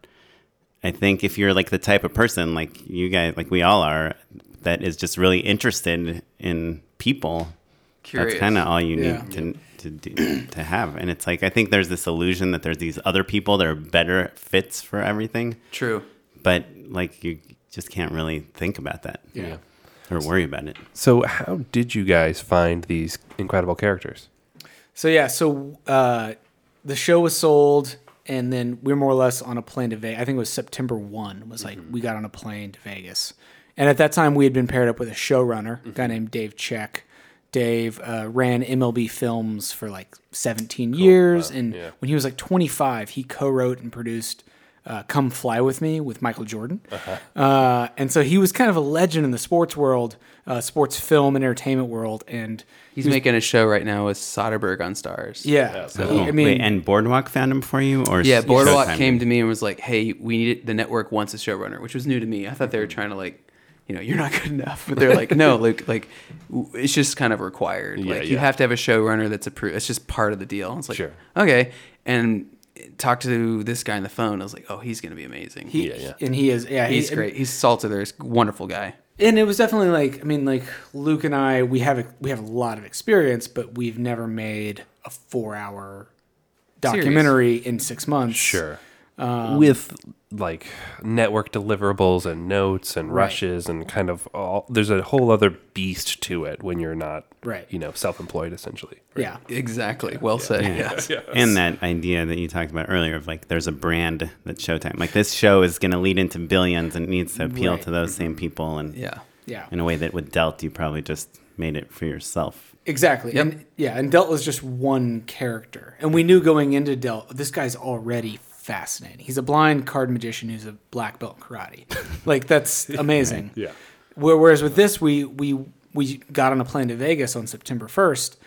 I think if you're like the type of person like you guys, like we all are, that is just really interested in people, Curious. that's kind of all you need Yeah. to to do, to have. And it's like I think there's this illusion that there's these other people that are better fits for everything, True. but like you just can't really think about that Yeah. Or worry about it. So, how did you guys find these incredible characters? So yeah, so uh, the show was sold, and then we were more or less on a plane to Vegas. I think it was September one. Was like we got on a plane to Vegas, and at that time we had been paired up with a showrunner, a guy named Dave Check. Dave uh, ran MLB films for like 17 years, and yeah. when he was like 25, he co-wrote and produced uh, "Come Fly with Me" with Michael Jordan. uh and so he was kind of a legend in the sports world, uh, sports film and entertainment world, and He's making a show right now with Soderbergh on Starz. yeah, so- he- I mean, Wait, and Boardwalk found him for you, or Yeah, Boardwalk Showtime came to me and was like, "Hey, we need it. The network wants a showrunner," which was new to me. I thought they Mm-hmm. were trying to like, you know, you're not good enough. But they're like, no, Luke, like, it's just kind of required. Yeah, like, you have to have a showrunner that's approved. It's just part of the deal. It's like, Sure. okay, and talk to this guy on the phone. I was like, oh, he's gonna be amazing. he, Yeah, yeah. and he is yeah he's he, great. He's salted. There's a wonderful guy. and it was definitely like I mean like Luke and I we have a, we have a lot of experience, but we've never made a four hour documentary in six months. Sure. Um, with like network deliverables and notes and rushes and kind of all, there's a whole other beast to it when you're not, Right. You know, self-employed essentially. Yeah. Exactly. Well said. Yes. And that idea that you talked about earlier of like there's a brand that Showtime. Like this show is going to lead into billions and needs to appeal Right. to those mm-hmm. same people. And Yeah. Yeah. in a way that with Dealt, you probably just made it for yourself. Exactly. Yep. And yeah, and Dealt was just one character. And we knew going into Dealt, this guy's already fascinating. He's a blind card magician who's a black belt in karate. [LAUGHS] like that's amazing. Yeah. Where- Whereas with this, we we we got on a plane to Vegas on September first,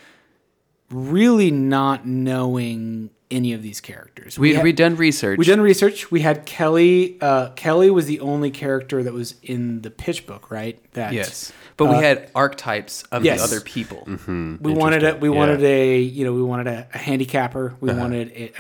really not knowing any of these characters. We had- we done research. we done research. We had Kelly. Uh, Kelly was the only character that was in the pitch book, right? That Yes, but we uh, had archetypes of yes. the other people. we wanted a we Interesting. wanted a you know we wanted a, a handicapper. We wanted a, a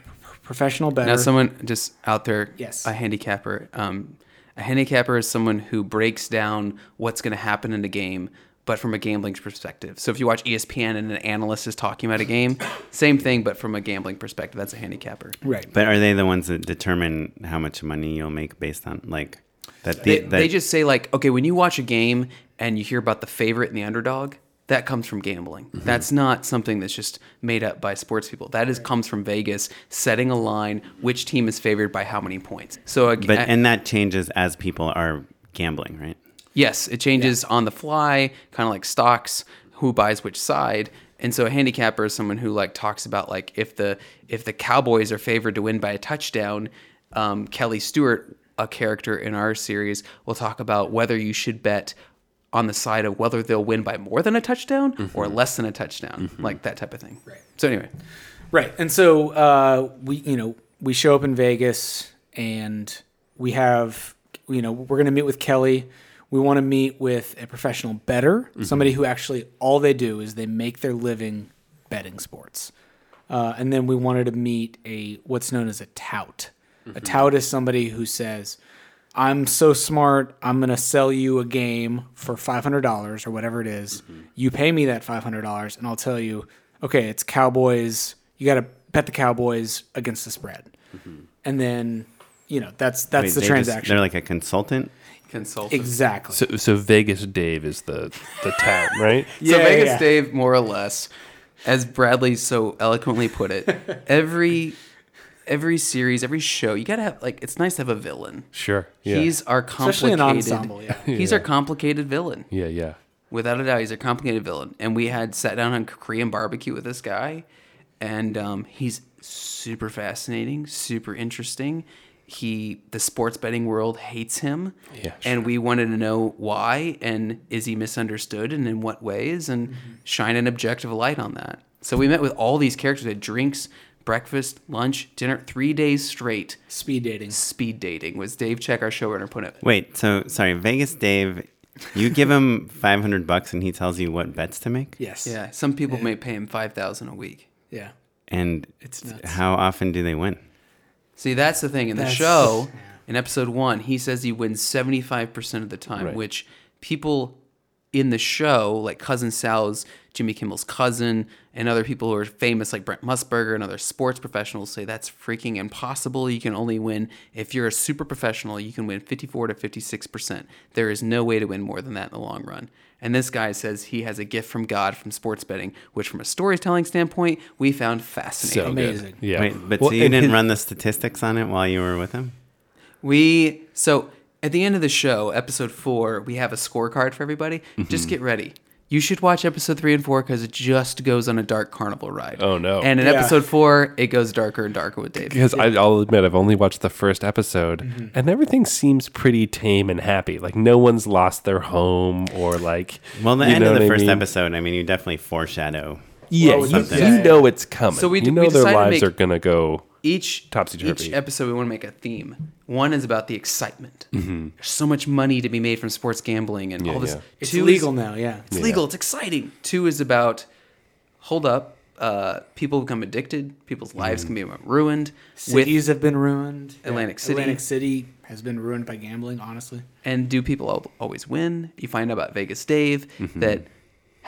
professional bettor. Now, someone just out there, Yes. a handicapper. Um, a handicapper is someone who breaks down what's going to happen in a game, but from a gambling perspective. So if you watch ESPN and an analyst is talking about a game, same thing, but from a gambling perspective. That's a handicapper. right. But are they the ones that determine how much money you'll make based on like that? They, that they just say like, okay, when you watch a game and you hear about the favorite and the underdog, that comes from gambling. Mm-hmm. That's not something that's just made up by sports people. That is comes from Vegas setting a line, which team is favored by how many points. So, but and that changes as people are gambling, right? Yes, it changes on the fly, kind of like stocks, who buys which side. And so a handicapper is someone who like talks about like if the if the Cowboys are favored to win by a touchdown, um, Kelly Stewart, a character in our series, will talk about whether you should bet on the side of whether they'll win by more than a touchdown or less than a touchdown, like that type of thing. Right. So anyway, Right. And so uh, we, you know, we show up in Vegas and we have, you know, we're going to meet with Kelly. We want to meet with a professional bettor, somebody who actually all they do is they make their living betting sports. Uh, and then we wanted to meet a what's known as a tout. A tout is somebody who says, "I'm so smart, I'm going to sell you a game for five hundred dollars or whatever it is. Mm-hmm. You pay me that five hundred dollars, and I'll tell you, okay, it's Cowboys. You got to bet the Cowboys against the spread, mm-hmm. and then you know, that's that's Wait, the they just- transaction. they're like a consultant. Consultant. exactly. So, so Vegas Dave is the the town, [LAUGHS] right? yeah, So Vegas yeah. Dave, more or less, as Bradley so eloquently put it, [LAUGHS] every every series, every show, you gotta have like it's nice to have a villain. Sure. Yeah. He's our Especially complicated. an ensemble, yeah. [LAUGHS] He's our complicated villain. yeah, yeah. Without a doubt, he's a complicated villain. And we had sat down on Korean barbecue with this guy, and um, he's super fascinating, super interesting. He, the sports betting world hates him, Yeah, and we wanted to know why, and is he misunderstood, and in what ways, and shine an objective light on that. So we met with all these characters at drinks, breakfast, lunch, dinner, three days straight. Speed dating. Speed dating was Dave Check, our showrunner, put it. Wait, so sorry, Vegas Dave. You give him five hundred bucks and he tells you what bets to make. Yes. Yeah, some people may pay him five thousand a week. Yeah. And It's nuts. how often do they win? See, that's the thing. In the That's- show, [LAUGHS] yeah. in episode one, he says he wins 75% of the time, Right. which people in the show, like Cousin Sal's Jimmy Kimmel's cousin, and other people who are famous, like Brent Musburger and other sports professionals, say that's freaking impossible. You can only win, if you're a super professional, you can win 54 to 56%. There is no way to win more than that in the long run. And this guy says he has a gift from God from sports betting, which, from a storytelling standpoint, we found fascinating. So Amazing. good. Yeah. Wait, but Well, so you didn't his- run the statistics on it while you were with him? We so at the end of the show, episode four, we have a scorecard for everybody. Mm-hmm. Just get ready. You should watch episode three and four because it just goes on a dark carnival ride. Oh, no. And in Yeah. episode four, it goes darker and darker with Dave. Because I, I'll admit, I've only watched the first episode, Mm-hmm. and everything seems pretty tame and happy. Like no one's lost their home or like. Well, the you end of the what I first mean? episode, I mean, you definitely foreshadow. Yeah, Well, you, you know it's coming. So we you know we their decided to lives make- are gonna go. Each Topsy-turvy. each episode, we want to make a theme. One is about the excitement. Mm-hmm. There's so much money to be made from sports gambling and Yeah, all this. yeah. It's Two is- legal now, yeah. It's legal. It's exciting. Two is about hold up. Uh, people become addicted. People's lives can be ruined. With Cities have been ruined. Atlantic City. Atlantic City has been ruined by gambling, honestly. and do people always win? You find out about Vegas Dave that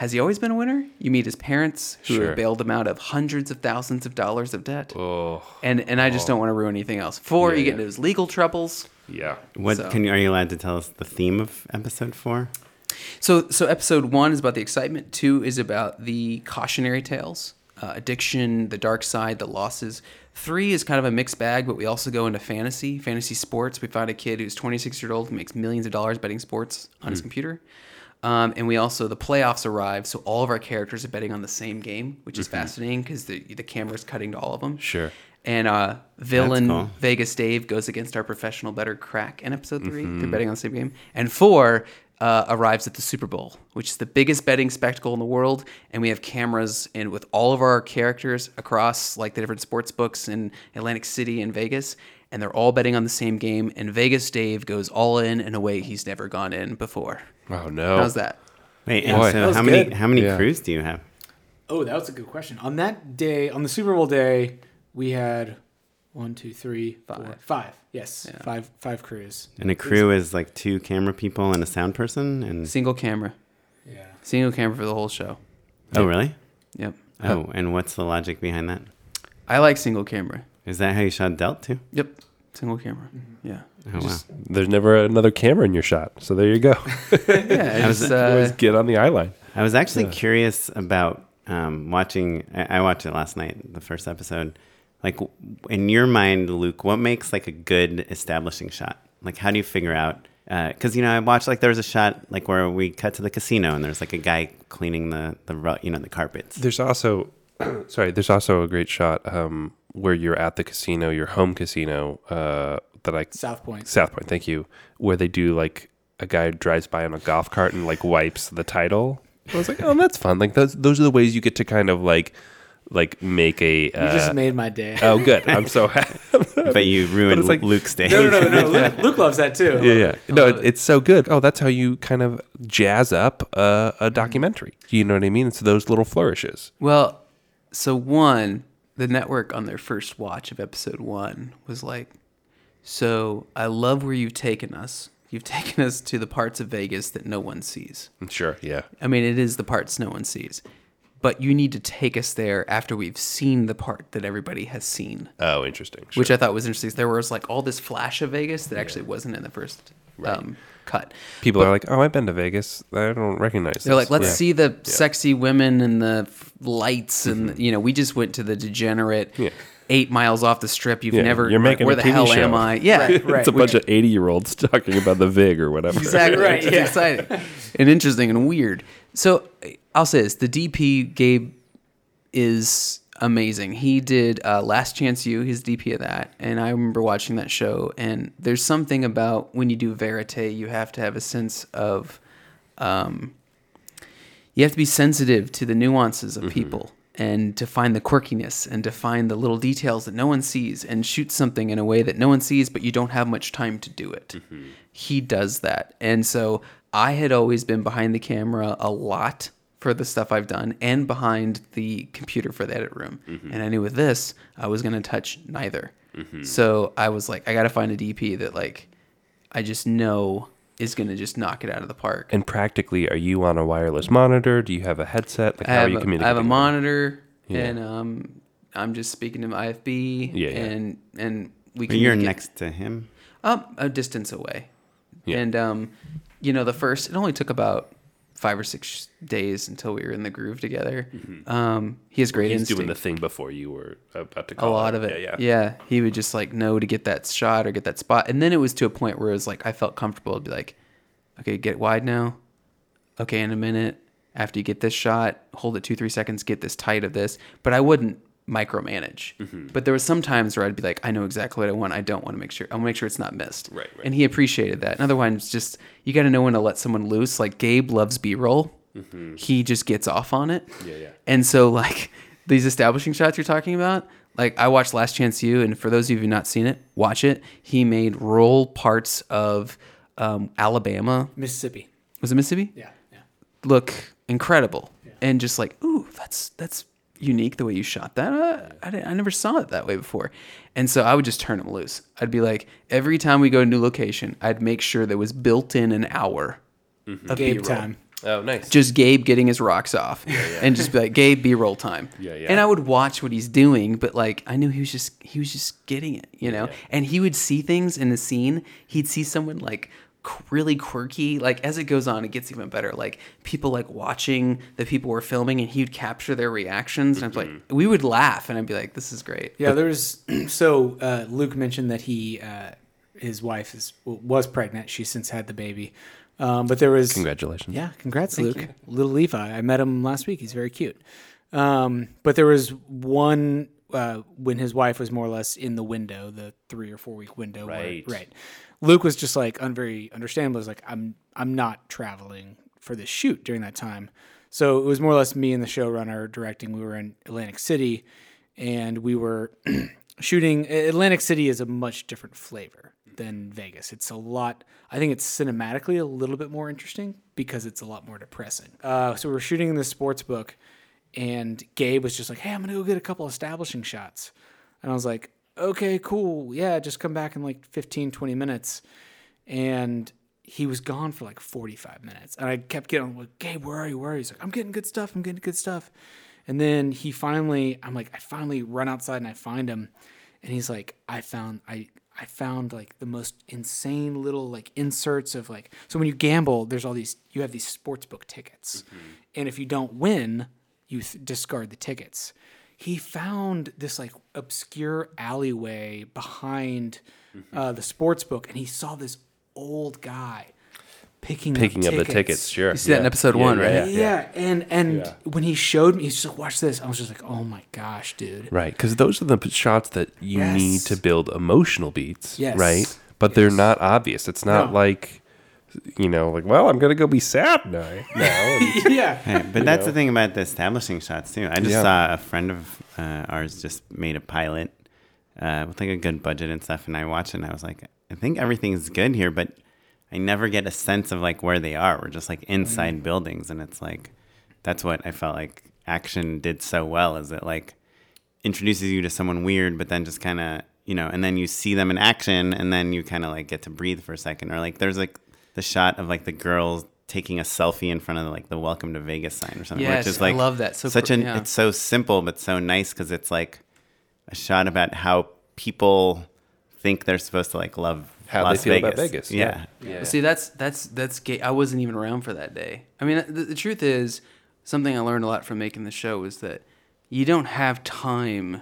has he always been a winner? You meet his parents who Sure. have bailed him out of hundreds of thousands of dollars of debt. Oh, And and I just don't want to ruin anything else. Four, Yeah, you get yeah. into his legal troubles. yeah. What So- can you? Are you allowed to tell us the theme of episode four? So so episode one is about the excitement. Two is about the cautionary tales, uh, addiction, the dark side, the losses. Three is kind of a mixed bag, but we also go into fantasy, fantasy sports. We find a kid who's 26 years old who makes millions of dollars betting sports on his computer. Um, and we also the playoffs arrive, so all of our characters are betting on the same game, which is fascinating because the the camera's cutting to all of them. Sure. And uh, villain cool. Vegas Dave goes against our professional bettor crack in episode 3 they Mm-hmm. They're betting on the same game. And four uh, arrives at the Super Bowl, which is the biggest betting spectacle in the world. And we have cameras and with all of our characters across like the different sports books in Atlantic City and Vegas. And they're all betting on the same game. And Vegas Dave goes all in in a way he's never gone in before. Oh no. How's that? Wait, and Boy. So was how many good. how many Yeah. crews do you have? Oh, that was a good question. On that day, on the Super Bowl day, we had one, two, three, four, Five. five. Yes, five, five crews. And a crew is like two camera people and a sound person. And Single camera. Yeah. Single camera for the whole show. oh, really? Yep. Oh, and what's the logic behind that? I like single camera. Is that how you shot Dealt too? Yep. Single camera. Mm-hmm. Yeah. Oh wow. There's never another camera in your shot, so there you go. [LAUGHS] Yeah. [LAUGHS] was- It's, Always uh, get on the eye line. I was actually curious about um, watching. I, I watched it last night, the first episode. Like, in your mind, Luke, what makes like a good establishing shot? Like, how do you figure out? Because you know, I watched like there was a shot like where we cut to the casino and there's like a guy cleaning the the ru- you know the carpets. There's also, [CLEARS THROAT] sorry, there's also a great shot um, where you're at the casino, your home casino, uh, that I South Point. South Point, thank you, where they do like a guy drives by on a golf cart and like wipes the title. I was like, oh, that's fun. Like those those are the ways you get to kind of like like make a. You Uh, just made my day. oh, good. I'm so [LAUGHS] happy. but you ruined it's like- Luke's day. no, no, no, no. [LAUGHS] Luke, Luke loves that too. yeah, yeah. No, it, it's so good. Oh, that's how you kind of jazz up uh, a documentary. You know what I mean? It's those little flourishes. well, so one, the network on their first watch of episode one was like, so I love where you've taken us. You've [LAUGHS] taken us to the parts of Vegas that no one sees. Sure. Yeah. I mean, it is the parts no one sees. but you need to take us there after we've seen the part that everybody has seen, Oh, interesting. Sure. which I thought was interesting. There was like all this flash of Vegas that actually wasn't in the first um, cut. People are like, "Oh, I've been to Vegas. I don't recognize." They're this." like, let's Yeah. see the sexy women and the f- lights, and mm-hmm. you know, we just went to the degenerate Yeah. eight miles off the strip. You've Yeah, never. you're making where a the TV hell show. am I? [LAUGHS] Yeah, Right, right. It's a bunch of eighty-year-olds [LAUGHS] talking about the Vig or whatever. Exactly. Right, It's yeah. exciting and interesting and weird. So I'll say this: the DP Gabe is amazing. He did uh, Last Chance U, He's DP of that, and I remember watching that show. And there's something about when you do verite, you have to have a sense of, um, you have to be sensitive to the nuances of people. And to find the quirkiness and to find the little details that no one sees and shoot something in a way that no one sees, but you don't have much time to do it he does that. And so I had always been behind the camera a lot for the stuff I've done and behind the computer for the edit room. And I knew with this, I was going to touch neither. So I was like, I got to find a DP that like I just know is going to just knock it out of the park. And practically, are you on a wireless monitor? Do you have a headset? Like, I how are have, you a, I communicating? have a monitor Yeah. and um I'm just speaking to my IFB Yeah, yeah. and and we But can you're get- next to him. um, a distance away. Yeah. And um, you know, the first it only took about five or six days until we were in the groove together. Um, he has great Mm-hmm. He's instinct. doing the thing before you were about to a call lot of it. Yeah, yeah. yeah. He would just like know to get that shot or get that spot. And then it was to a point where it was like I felt comfortable to be like, okay, get wide now. Okay, in a minute. After you get this shot, hold it two, three seconds, get this tight of this. But I wouldn't micromanage. Mm-hmm. But there was some times where I'd be like, I know exactly what I want. I don't want to make sure I want to make sure it's not missed. Right, right. And he appreciated that. And otherwise just you gotta know when to let someone loose. Like Gabe loves B roll. He just gets off on it. Mm-hmm. Yeah, yeah. And so like [LAUGHS] these establishing shots you're talking about, like I watched Last Chance U, and for those of you who've not seen it, watch it. He made rural parts of um, Alabama. Mississippi. Was it Mississippi? Yeah, yeah. Look incredible, yeah. and just like ooh, that's that's unique the way you shot that. Uh, I I never saw it that way before, and so I would just turn them loose. I'd be like, every time we go to a new location, I'd make sure there was built in an hour of Gabe B-roll time. Oh, nice. just Gabe getting his rocks off and just be like Gabe B roll time. Yeah, yeah. And I would watch what he's doing, but like I knew he was just he was just getting it, you know. And he would see things in the scene. He'd see someone like qu- really quirky. Like as it goes on, it gets even better. Like people like watching the people were filming, and he'd capture their reactions. And I'm like, Mm-hmm. we would laugh, and I'd be like, this is great. Yeah, there's [CLEARS THROAT] so uh, Luke mentioned that he uh, his wife is was pregnant. She's since had the baby, um, but there was Congratulations. Yeah, congrats, Luke. Little Levi. I met him last week. He's very cute. Um, but there was one uh, when his wife was more or less in the window, the three or four week window. where- Right. Luke was just like un- very understandable. Was like, I'm I'm not traveling for this shoot during that time. So it was more or less me and the showrunner directing. We were in Atlantic City, and we were [CLEARS THROAT] shooting. Atlantic City is a much different flavor than Vegas. It's a lot. I think it's cinematically a little bit more interesting because it's a lot more depressing. Uh, so we were shooting in the sports book, and Gabe was just like, "Hey, I'm gonna go get a couple establishing shots," and I was like, "Okay, cool, yeah, just come back in like 15, 20 minutes," and he was gone for like 45 minutes. And I kept getting like, Gabe, where are you? Where are you? He's like, I'm getting good stuff. I'm getting good stuff. And then he finally, I'm like, I finally run outside and I find him. And he's like, I found, I, I found like the most insane little like inserts of like, so when you gamble, there's all these, you have these sports book tickets. Mm-hmm. And if you don't win, you th- discard the tickets. He found this like obscure alleyway behind uh, the sports book, and he saw this old guy picking Picking Mm, up the tickets, sure. You see that in episode Yeah, one, yeah, right? yeah. Yeah, and and when he showed me, he's just like, "Watch this." I was just like, "Oh my gosh, dude!" Right, because those are the shots that you Yes. need to build emotional beats, Yes. right? But they're not obvious. It's not No. like, you know, like, well, I'm gonna go be sad now. now and- [LAUGHS] yeah, Right, but that's the thing about the establishing shots too. I just Yeah. saw a friend of uh, ours just made a pilot uh, with like a good budget and stuff, and I watched it and I was like, I think everything's good here, but I never get a sense of like where they are. We're just like inside Mm-hmm. buildings, and it's like that's what I felt like action did so well. Is it like introduces you to someone weird, but then just kind of you know, and then you see them in action, and then you kind of like get to breathe for a second, or like there's like the shot of like the girls taking a selfie in front of like the welcome to Vegas sign or something. Yes, which is like I love that. So such an yeah. it's so simple but so nice because it's like a shot about how people think they're supposed to like love How they Las feel Vegas. about Vegas. Yeah. Yeah. See, that's that's that's Gabe. I wasn't even around for that day. I mean, the, the truth is, something I learned a lot from making the show is that you don't have time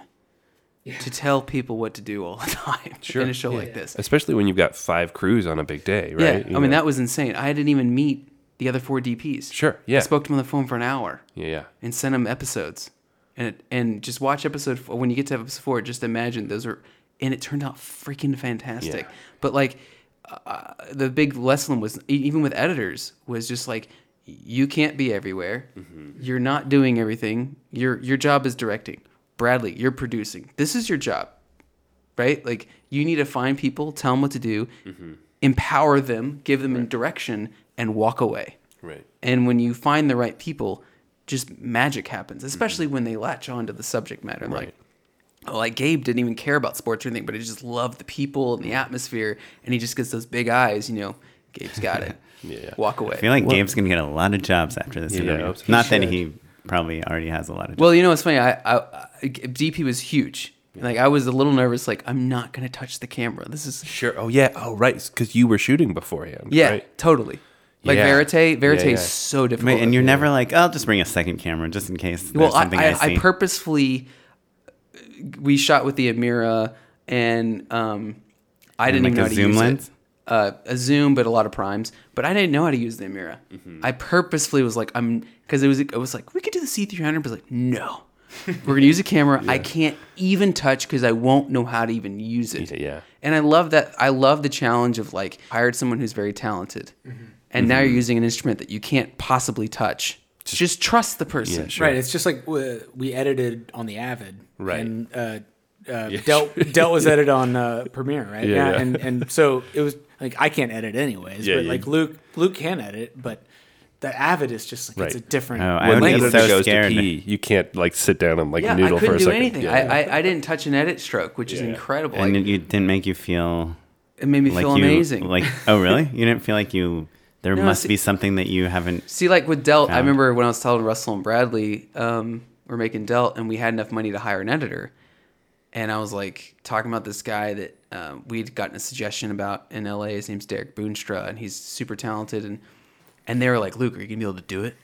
to tell people what to do all the [LAUGHS] time Sure. in a show Yeah, like yeah. this. Especially when you've got five crews on a big day, right? Yeah, right? I You mean that was insane. I didn't even meet the other four DPs. Sure, yeah. I spoke to them on the phone for an hour Yeah, yeah. and sent them episodes, and it, and just watch episode four. when you get to episode four. Just imagine those are, and it turned out freaking fantastic. Yeah. But like, uh, the big lesson was e- even with editors was just like you can't be everywhere. Mm-hmm. You're not doing everything. Your your job is directing. Bradley, you're producing. This is your job, right? Like you need to find people, tell them what to do, Mm-hmm. empower them, give them direction, and walk away. Right. And when you find the right people, just magic happens, especially Mm-hmm. when they latch on to the subject matter. Like, oh, like Gabe didn't even care about sports or anything, but he just loved the people and the atmosphere, and he just gets those big eyes. You know, Gabe's got it. [LAUGHS] Yeah. Walk away. I feel like Gabe's gonna get a lot of jobs after this Yeah, interview. I hope so. Not He that he probably already has a lot of jobs. well, you know what's funny? I, I, I DP was huge. Like I was a little nervous. Like I'm not gonna touch the camera. This is Sure. Oh yeah. Oh right. Because you were shooting beforehand. yeah, Right? totally. Like Yeah. Verite, Verite Yeah, yeah. is so difficult. Wait, and you're never like, I'll just bring a second camera just in case well, I, something I, I, see. I purposefully we shot with the Amira, and um, I didn't like even know a how to zoom use lens? it. Uh, a zoom, but a lot of primes. But I didn't know how to use the Amira. Mm-hmm. I purposefully was like, I'm because it was it was like we could do the C300, but like no, we're gonna use a camera. I can't even touch because I won't know how to even use it. Yeah. And I love that. I love the challenge of like hired someone who's very talented, and now Mm-hmm. you're using an instrument that you can't possibly touch. Just, trust the person. sure. Right. It's just like we, we edited on the Avid. Right. And uh, uh, [LAUGHS] Dealt, Dealt was edited on uh, Premiere, right? Yeah, yeah. And and so it was like I can't edit anyways, Yeah, but yeah. like Luke Luke can edit, but the Avid is just like it's a different. Oh, I When the be editor so goes scared. to pee, you can't like sit down and like Yeah, I noodle couldn't for a do second. anything. Yeah. I, I I didn't touch an edit stroke, which is incredible. and Like, it, it didn't make you feel it made me like feel you amazing. like oh really? You didn't feel like you there No, must see- be something that you haven't See, like with Dealt, I remember when I was telling Russell and Bradley, um, we're making Dealt, and we had enough money to hire an editor. And I was like talking about this guy that um, we'd gotten a suggestion about in LA. His name's Derek Boonstra, and he's super talented. And and they were like, "Luke, are you gonna be able to do it?"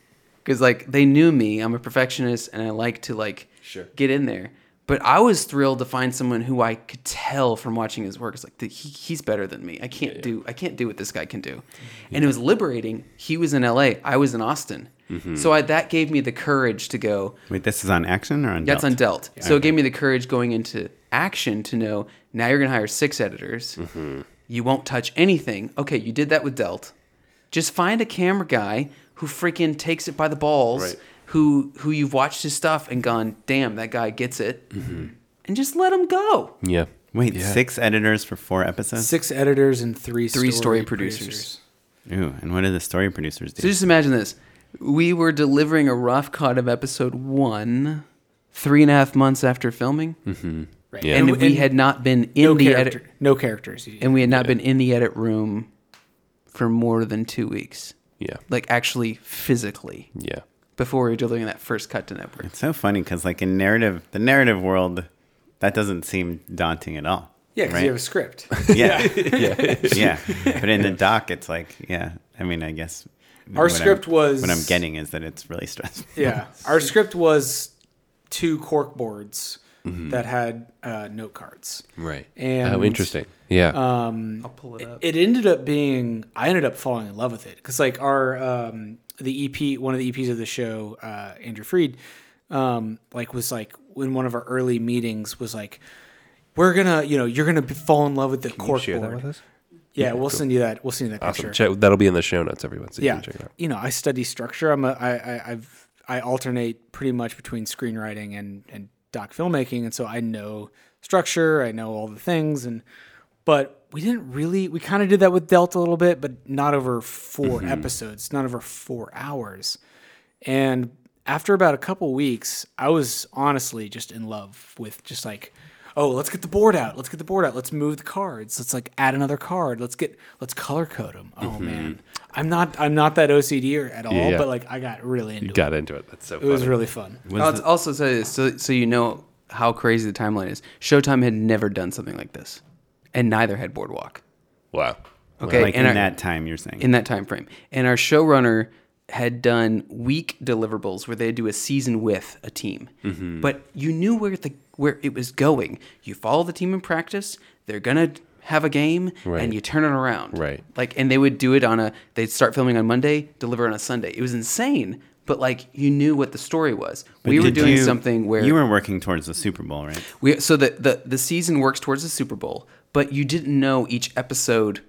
Because like they knew me, I'm a perfectionist, and I like to like Sure. get in there. But I was thrilled to find someone who I could tell from watching his work. It's like he, he's better than me. I can't do I can't do what this guy can do, and it was liberating. He was in L.A. I was in Austin, mm-hmm. so I, that gave me the courage to go. Wait, this is on action or on That's Dealt? on Dealt. So it gave me the courage going into action to know now you're going to hire six editors. Mm-hmm. You won't touch anything. Okay, you did that with Dealt. Just find a camera guy who freaking takes it by the balls, Right. who who you've watched his stuff and gone, damn, that guy gets it, mm-hmm. and just let him go. Yeah. Wait, Yeah. six editors for four episodes? Six editors and three Three story, story producers. Ooh, and what do the story producers do? So just imagine this: we were delivering a rough cut of episode one, three and a half months after filming, mm-hmm. Right. Yeah. and, we had not been in no the character, edit. no characters. and we had not been in the edit room for more than two weeks, Yeah. like actually physically, Yeah. before we were delivering that first cut to network. It's so funny because, like, in narrative, the narrative world, that doesn't seem daunting at all. yeah, because right? you have a script. [LAUGHS] yeah, yeah, yeah. But in the doc, it's like, yeah. I mean, I guess Our script I'm, was- what I'm getting is that it's really stressful. yeah, our script was two cork boards Mm-hmm. that had uh, note cards. Right. And oh, interesting. Yeah. Um, I'll pull it up. it ended up being I ended up falling in love with it because like our um, the EP one of the EPs of the show uh, Andrew Freed um, like was like in one of our early meetings was like we're gonna you know you're gonna fall in love with the Can you cork share that board with us? yeah we'll send you that we'll send you that Awesome. picture Check, that'll be in the show notes, everyone. So you yeah can check it out. you know I study structure I'm a I, I I've I alternate pretty much between screenwriting and and doc filmmaking and so I know structure I know all the things and but we didn't really we kind of did that with delta a little bit but not over 4 mm-hmm. episodes not over four hours. And after about a couple weeks i was honestly just in love with just like oh, let's get the board out. Let's get the board out. Let's move the cards. Let's like add another card. Let's get let's color code them. Oh man, I'm not I'm not that OCD at all, Mm-hmm. Yeah, yeah. but like I got really into You it. got into it. That's so It funny. was really fun. Was I'll the- also say this so, so you know how crazy the timeline is. Showtime had never done something like this, and neither had Boardwalk wow. Okay, like in our- that time, you're saying. in that time frame. And our showrunner had done week deliverables where they do a season with a team, Mm-hmm. but you knew where the where it was going. You follow the team in practice. They're gonna have a game, Right. and you turn it around. Right. Like, and they would do it on a. They'd start filming on Monday, deliver on a Sunday. It was insane. But like you knew what the story was. But we were doing you- something where you were working towards the Super Bowl, right? we so the, the the season works towards the Super Bowl, but you didn't know each episode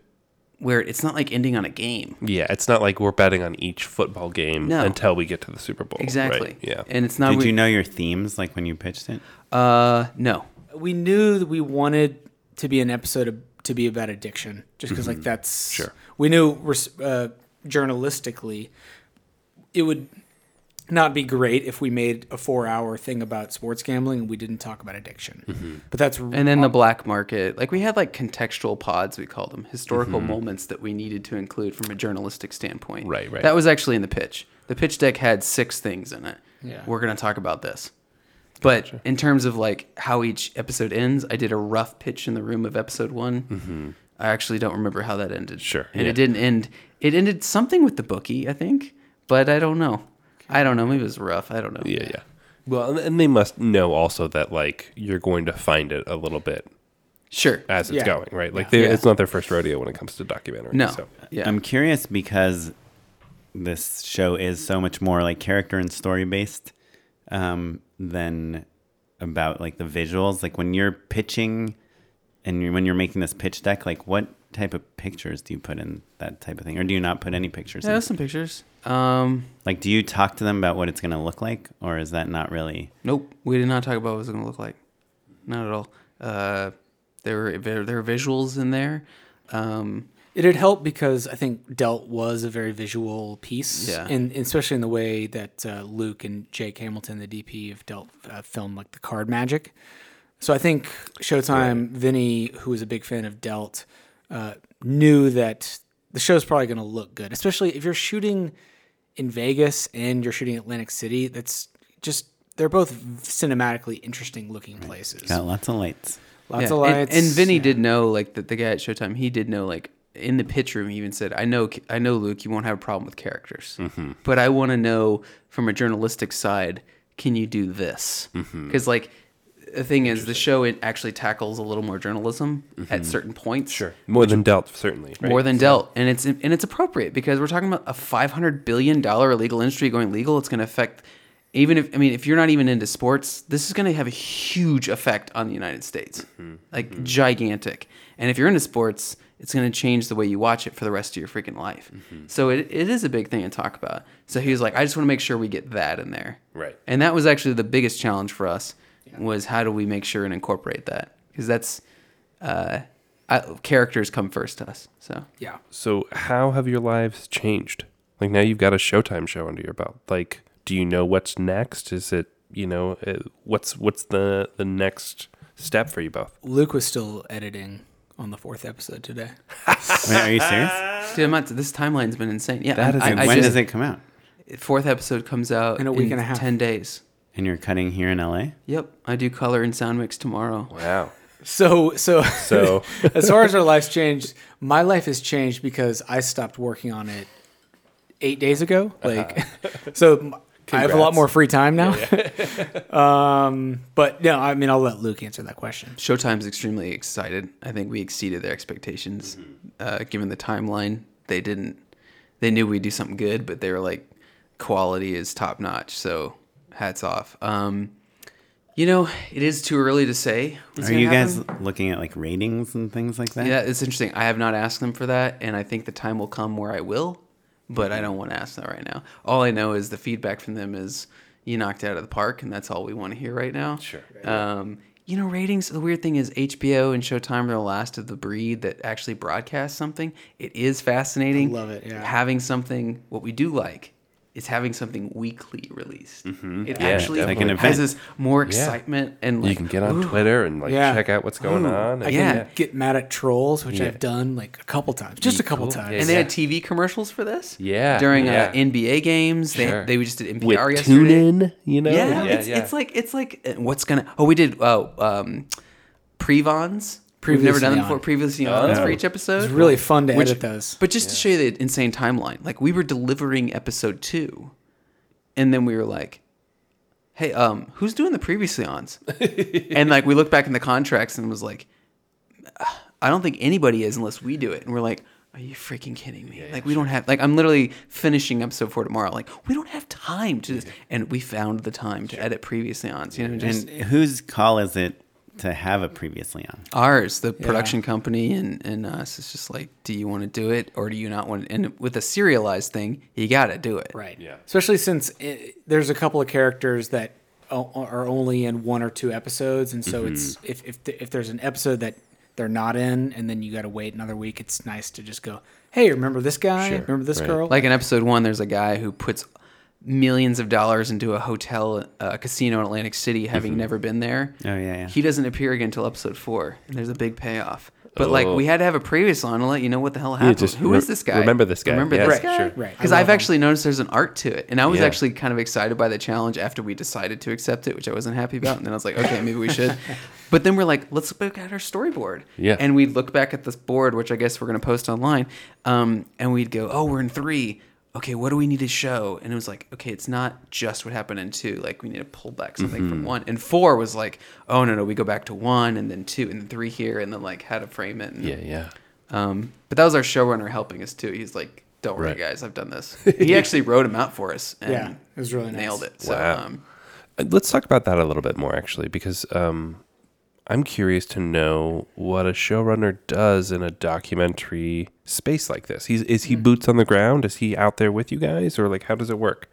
where it's not like ending on a game. Yeah, it's not like we're betting on each football game No. until we get to the Super Bowl. right? Exactly. Yeah. And it's not Did we- you know your themes like when you pitched it? uh no. We knew that we wanted to be an episode of, to be about addiction, just because like that's Sure. We knew res- uh, journalistically, it would not be great if we made a four-hour thing about sports gambling and we didn't talk about addiction. Mm-hmm. But that's And then the black market, like we had like contextual pods, we called them historical mm-hmm. moments that we needed to include from a journalistic standpoint. Right, right. That was actually in the pitch. The pitch deck had six things in it. Yeah. We're gonna talk about this. But in terms of like how each episode ends, I did a rough pitch in the room of episode one. Mm-hmm. I actually don't remember how that ended. Sure, And yeah. it didn't end. It ended something with the bookie, I think, but I don't know. I don't know. Maybe it was rough. I don't know. Yeah, yeah. Well, and- and they must know also that like you're going to find it a little bit Sure. as it's Yeah. going, right? Like they Yeah. it's not their first rodeo when it comes to documentary. No. So. Yeah. I'm curious because this show is so much more like character and story based um, than about like the visuals. Like when you're pitching and you're, when you're making this pitch deck, like what type of pictures do you put in that type of thing, or do you not put any pictures? yeah, in? there's some pictures. Um, Like, do you talk to them about what it's going to look like, or is that not really? Nope, we did not talk about what it was going to look like. Not at all. Uh, there were there, there were visuals in there. Um, It had helped because I think Dealt was a very visual piece, Yeah. and especially in the way that uh, Luke and Jake Hamilton, the DP of Dealt, uh, filmed like the card magic. So I think Showtime, Vinny, who was a big fan of Dealt, uh, knew that the show's probably going to look good, especially if you're shooting in Vegas and you're shooting Atlantic City. That's just they're both cinematically interesting looking places. Got lots of lights. Lots yeah, of lights, And, and Vinny yeah. did know, like the, the guy at Showtime, he did know, like in the pitch room, he even said, "I know, I know, Luke, you won't have a problem with characters, Mm-hmm. but I want to know from a journalistic side, can you do this? Mm-hmm. Because like." The thing is, the show it actually tackles a little more journalism at mm-hmm. certain points. Mm-hmm. Sure. More than dealt, certainly. Right? more than dealt and it's and it's appropriate because we're talking about a 500 billion dollar illegal industry going legal it's going to affect even if i mean if you're not even into sports this is going to have a huge effect on the united states mm-hmm. like mm-hmm. gigantic and if you're into sports it's going to change the way you watch it for the rest of your freaking life so it, it is a big thing to talk about so he was like i just want to make sure we get that in there Right. and that was actually the biggest challenge for us was how do we make sure and incorporate that because that's uh, I, characters come first to us so yeah. So how have your lives changed? Like now you've got a Showtime show under your belt. Like, do you know what's next? Is it you know uh, what's what's the the next step for you both? Luke was still editing on the fourth episode today. Wait, are you serious? [LAUGHS] Dude, I'm not, this timeline's been insane. Yeah, That is I, And I when just, does it come out? Fourth episode comes out In a week and a half. Ten days. And you're cutting here in LA? Yep, I do color and sound mix tomorrow. Wow. So, so, So [LAUGHS] as far as our lives changed, my life has changed because I stopped working on it eight days ago. Like, [LAUGHS] so I have a lot more free time now. [LAUGHS] um, but no, I mean, I'll let Luke answer that question. Showtime's extremely excited. I think we exceeded their expectations, uh, given the timeline. They didn't. They knew we'd do something good, but they were like, quality is top notch. So, hats off. Um, you know, it is too early to say. Are you happen. guys looking at like ratings and things like that? Yeah, it's interesting. I have not asked them for that, and I think the time will come where I will, but I don't want to ask that right now. All I know is the feedback from them is you knocked it out of the park, and that's all we want to hear right now. Sure. Um, you know, ratings. The weird thing is HBO and Showtime are the last of the breed that actually broadcast something. It is fascinating. I love it, yeah. Having something what we do like is having something weekly released. It Mm-hmm. Yeah, actually like an has event. this more excitement and like you can get on ooh, Twitter and like Yeah. check out what's going Ooh, on. I and- can Yeah. get mad at trolls, which Yeah. I've done like a couple times, just a couple cool. times. Yeah, And they yeah. had TV commercials for this. Yeah, During yeah. Uh, NBA games, Sure. they they just did NPR with yesterday. tune in, you know? Yeah, it's, it's like it's like uh, what's gonna. Oh, we did. Oh, um, Prevons. We've never done them on. before. Previously on for each episode. It's really fun to Which- edit those. But just to show you the insane timeline, like we were delivering episode two, and then we were like, "Hey, um, who's doing the previously ons?" [LAUGHS] and like we looked back in the contracts and was like, "I don't think anybody is unless we do it." And we're like. Are you freaking kidding me? like we don't have like I'm literally finishing episode four tomorrow. Like we don't have time to, this, and we found the time to edit previously ons. You know, just And whose call is it to have a previously on? ours, the production company, and and us. It's just like, do you want to do it or do you not want? to? And with a serialized thing, you got to do it. Right. Yeah. Especially since it, there's a couple of characters that are only in one or two episodes, and so it's Mm-hmm. if if the, if there's an episode that they're not in, and then you got to wait another week, it's nice to just go, hey, remember this guy? Sure, Remember this right. girl? Like in episode one, there's a guy who puts millions of dollars into a hotel, a casino in Atlantic City, having never been there. Oh, yeah, yeah. He doesn't appear again until episode four, and there's a big payoff. But like Oh. we had to have a previous on to let you know what the hell happened. just Who is re- this guy? remember this guy. Remember Yeah, this Right, guy? sure. Right. Because I love I've him. actually noticed there's an art to it, and I was Yeah. actually kind of excited by the challenge after we decided to accept it, which I wasn't happy about. And then I was like, okay, maybe we should. [LAUGHS] But then we're like, let's look at our storyboard. Yeah. And we'd look back at this board, which I guess we're going to post online, um, and we'd go, oh, we're in three. Okay, what do we need to show? And it was like, okay, it's not just what happened in two. Like we need to pull back something Mm-hmm. from one. And four was like, oh no, no, we go back to one, and then two, and then three here, and then like how to frame it. And, yeah, yeah. um, but that was our showrunner helping us too. He's like, "Don't worry, Right. guys, I've done this." [LAUGHS] He actually wrote him out for us. And Yeah, it was really nice. nailed it. So, Wow. um, Uh, Let's talk about that a little bit more, actually, because um, I'm curious to know what a showrunner does in a documentary space like this. He's is he Hmm. boots on the ground? Is he out there with you guys, or like how does it work?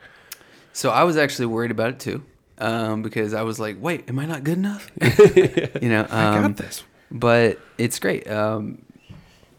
so I was actually worried about it too, um, because I was like, "Wait, am I not good enough?" [LAUGHS] you know, um, I got this. But it's great. Um,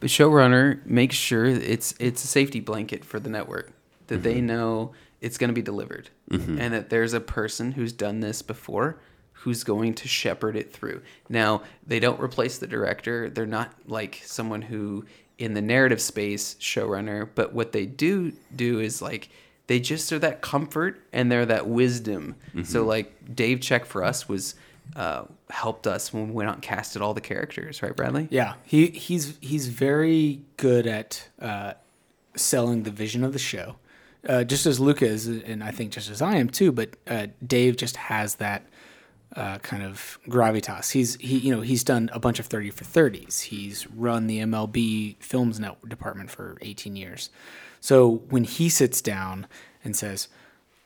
the showrunner makes sure it's it's a safety blanket for the network that they Mm-hmm. know it's going to be delivered, and that there's a person who's done this before who's going to shepherd it through. Now they don't replace the director; they're not like someone who in the narrative space showrunner, but what they do do is like they just are that comfort and they're that wisdom. So like Dave Check for us was uh, helped us when we went out and casted all the characters, right, Bradley? Yeah, he he's he's very good at uh, selling the vision of the show, uh, just as Luca is, and I think just as I am too. But uh, Dave just has that uh, kind of gravitas. He's he you know he's done a bunch of thirty for thirties. He's run the MLB Films Network department for eighteen years. So when he sits down and says,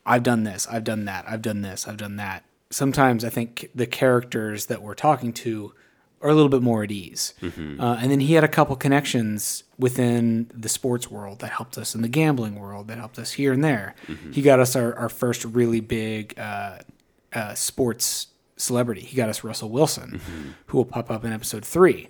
"I've done this, I've done that, I've done this, I've done that," sometimes I think the characters that we're talking to are a little bit more at ease. Uh, and then he had a couple connections within the sports world that helped us in the gambling world, that helped us here and there. He got us our, our first really big uh, uh, sports celebrity. He got us Russell Wilson, who will pop up in episode three.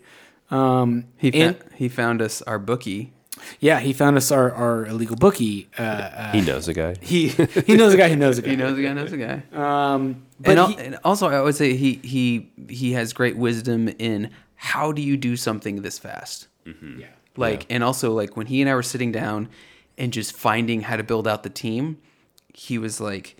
Um, He and- found, he found us our bookie. yeah, he found us our, our illegal bookie. Uh, uh, He knows a guy. [LAUGHS] he he knows a guy who knows a guy. [LAUGHS] He knows the guy, knows the guy. Um, but and, al- he- and also, I would say he he he has great wisdom in how do you do something this fast. yeah. Like, and also like when he and I were sitting down and just finding how to build out the team, he was like,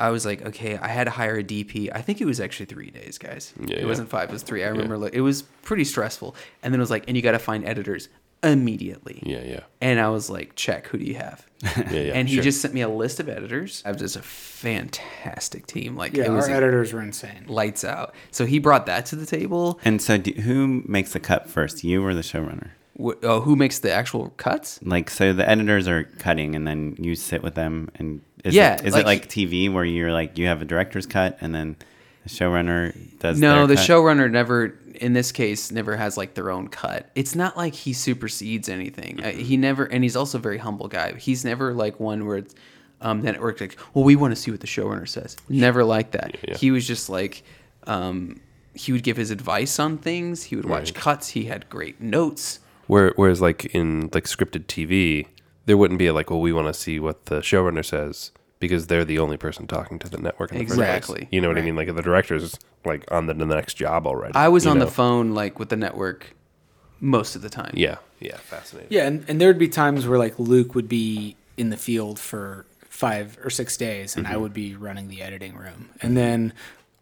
I was like, okay, I had to hire a DP. I think it was actually three days, guys. Yeah, it yeah. wasn't five, it was three. I remember like it was pretty stressful. And then it was like, and you got to find editors immediately. Yeah, yeah, And I was like, check, who do you have? [LAUGHS] yeah, yeah. and he sure. just sent me a list of editors. I was just a fantastic team. Like Yeah, it was our editors were insane. lights out. So he brought that to the table. And so, do, who makes the cut first, you or the showrunner? Wh- oh, who makes the actual cuts? Like, so the editors are cutting, and then you sit with them, and is Yeah, it, is like- it like TV where you're like you have a director's cut, and then the showrunner does No, the cut? showrunner never, in this case, never has like their own cut. It's not like he supersedes anything. Uh, Mm-hmm. he never, and he's also a very humble guy. He's never like one where it's, um, that it works like, well, we want to see what the showrunner says. Never like that. Yeah. He was just like, um, he would give his advice on things. He would watch Right. cuts. He had great notes. Where, whereas like in like scripted TV, there wouldn't be a like, well, we want to see what the showrunner says because they're the only person talking to the network. In the first place. Exactly. You know what I mean? Like the director's like on the, the next job already. I was on know? the phone like with the network most of the time. Yeah, yeah, fascinating. Yeah, and, and there would be times where like Luke would be in the field for five or six days, and I mm-hmm. would be running the editing room, and then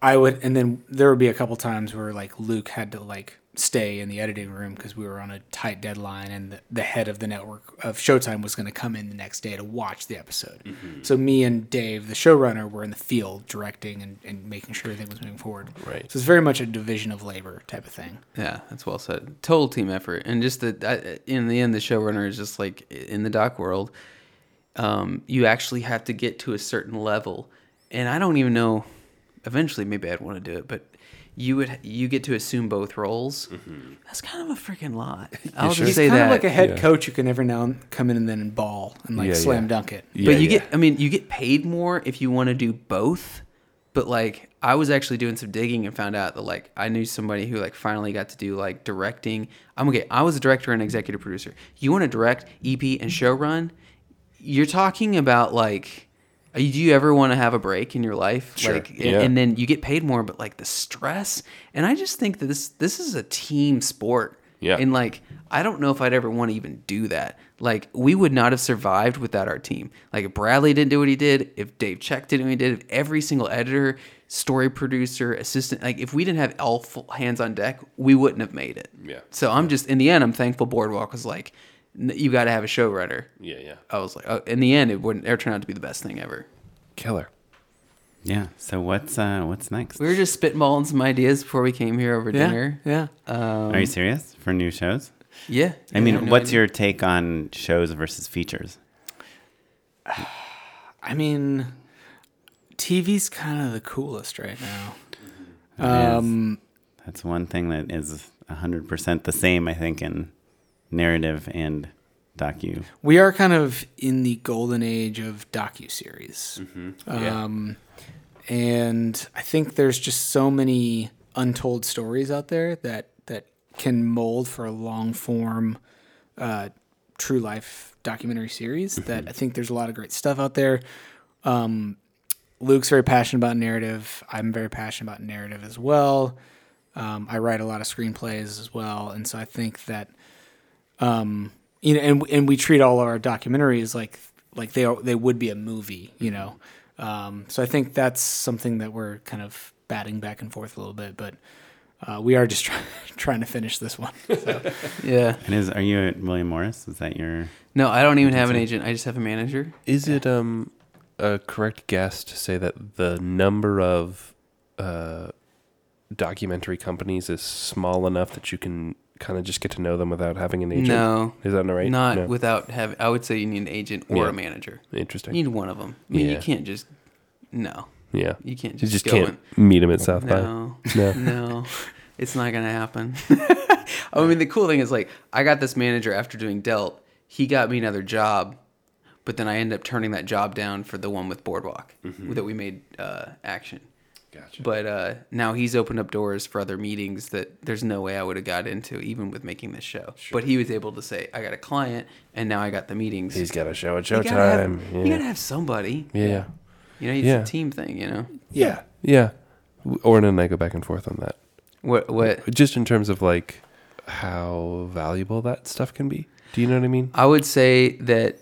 I would, and then there would be a couple times where like Luke had to like stay in the editing room because we were on a tight deadline, and the, the head of the network of Showtime was going to come in the next day to watch the episode. So me and Dave, the showrunner, were in the field directing and, and making sure everything was moving forward. Right. So it's very much a division of labor type of thing. Yeah, that's well said. Total team effort, and just that in the end, the showrunner is just like in the doc world. Um, you actually have to get to a certain level, and I don't even know. Eventually, maybe I'd want to do it, but you would you get to assume both roles. Mm-hmm. That's kind of a freaking lot. I'll sure? just He's say kind that. of like a head Yeah. coach who can every now and come in and then ball and like Yeah, slam yeah. dunk it. Yeah, but you yeah. get, I mean, you get paid more if you want to do both. But like, I was actually doing some digging and found out that like I knew somebody who like finally got to do like directing. I'm okay. I was a director and executive producer. You want to direct, EP, and showrun? You're talking about like. Uh, do you ever want to have a break in your life? Sure. Like, and- Yeah. and then you get paid more, but like the stress. And I just think that this this is a team sport. Yeah. And like, I don't know if I'd ever want to even do that. Like, we would not have survived without our team. Like, if Bradley didn't do what he did, if Dave Check didn't what he did, if every single editor, story producer, assistant, like, if we didn't have all hands on deck, we wouldn't have made it. Yeah. So I'm just, in the end, I'm thankful Boardwalk was like, "N- you got to have a showrunner. Yeah, yeah. I was like, oh, in the end, it wouldn't ever turn out to be the best thing ever. Killer. Yeah. So what's uh what's next? We were just spitballing some ideas before we came here over Yeah, dinner. yeah. Um, Are you serious for new shows? yeah. I mean, no what's idea. your take on shows versus features? [SIGHS] I mean, TV's kind of the coolest right now. It is. Um, That's one thing that is hundred percent the same. I think in narrative and docu. we are kind of in the golden age of docu series, Yeah. um, and I think there's just so many untold stories out there that that can mold for a long form, uh, true life documentary series. That I think there's a lot of great stuff out there. Um, Luke's very passionate about narrative. I'm very passionate about narrative as well. Um, I write a lot of screenplays as well, and so I think that, um, you know, and and we treat all of our documentaries like like they are, they would be a movie, you know. Um, so I think that's something that we're kind of batting back and forth a little bit, but uh, we are just [LAUGHS] try, trying to finish this one. [LAUGHS] Yeah. And is are you at William Morris? Is that your? No, I don't even have an agent. I just have a manager. Is it um a correct guess to say that the number of uh, documentary companies is small enough that you can kind of just get to know them without having an agent? No, Is that not right? not No. without having. I would say you need an agent or Yeah. a manager. Interesting. You need one of them. I mean, Yeah. you can't just. No, yeah. you can't You just, just go can't meet him at South and, by. no, No. [LAUGHS] no, it's not gonna happen. [LAUGHS] I mean, the cool thing is like I got this manager after doing Dealt. He got me another job, but then I ended up turning that job down for the one with Boardwalk that we made uh, action. Gotcha. But uh, now he's opened up doors for other meetings that there's no way I would have got into even with making this show. But he was able to say, I got a client and now I got the meetings. He's got a show at you gotta, have, Showtime. you Yeah. gotta have somebody. yeah. You know, it's Yeah. a team thing, you know? Yeah. Yeah. Oren and I go back and forth on that. What, what, Just in terms of like how valuable that stuff can be. Do you know what I mean? I would say that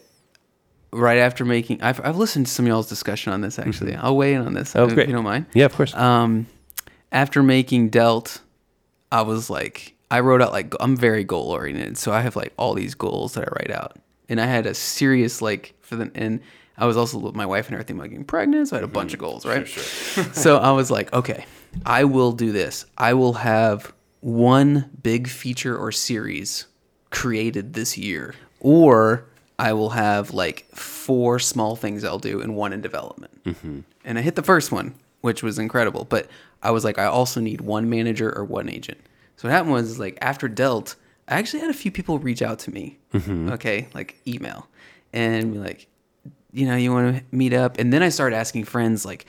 right after making, I've, I've listened to some of y'all's discussion on this actually. I'll weigh in on this Oh, if great. you don't mind. Yeah, of course. Um, after making Dealt, I was like, I wrote out like I'm very goal oriented, so I have like all these goals that I write out, and I had a serious like for the and I was also with my wife and everything like getting pregnant, so I had a bunch of goals, right? [LAUGHS] [LAUGHS] so I was like, okay, I will do this. I will have one big feature or series created this year, or I will have like four small things I'll do and one in development. Mm-hmm. And I hit the first one, which was incredible. But I was like, I also need one manager or one agent. So what happened was like after Dealt, I actually had a few people reach out to me. Mm-hmm. Okay, like email and be like, you know, you want to meet up? And then I started asking friends like.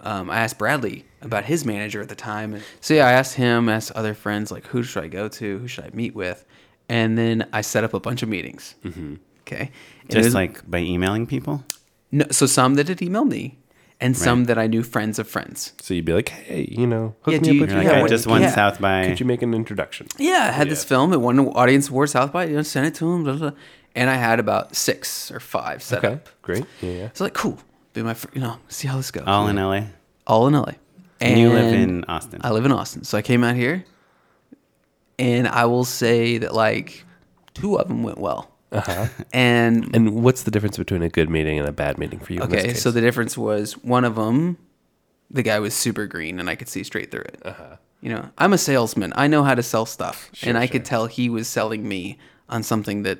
Um, I asked Bradley about his manager at the time, and so yeah, I asked him, asked other friends like, who should I go to, who should I meet with, and then I set up a bunch of meetings mm-hmm. Okay. And Just was- like by emailing people. no, so some that had emailed me, and some that I knew friends of friends. So you'd be like, hey, you know, hook Yeah, me do up with You're like, Yeah, I just won yeah. South by. Could you make an introduction? Yeah, I had this film. It won an Audience Award South by. You know, sent it to him, blah, blah, blah. and I had about six or five set Okay, up. great. Yeah, yeah. So like, cool. Be my, fir- you know, see how this goes. all in LA. All in LA. And you live in Austin. I live in Austin, so I came out here, and I will say that like two of them went well. Uh-huh. [LAUGHS] And And what's the difference between a good meeting and a bad meeting for you? okay, so the difference was one of them, the guy was super green, and I could see straight through it. Uh-huh. You know, I'm a salesman. I know how to sell stuff, and I could tell he was selling me on something that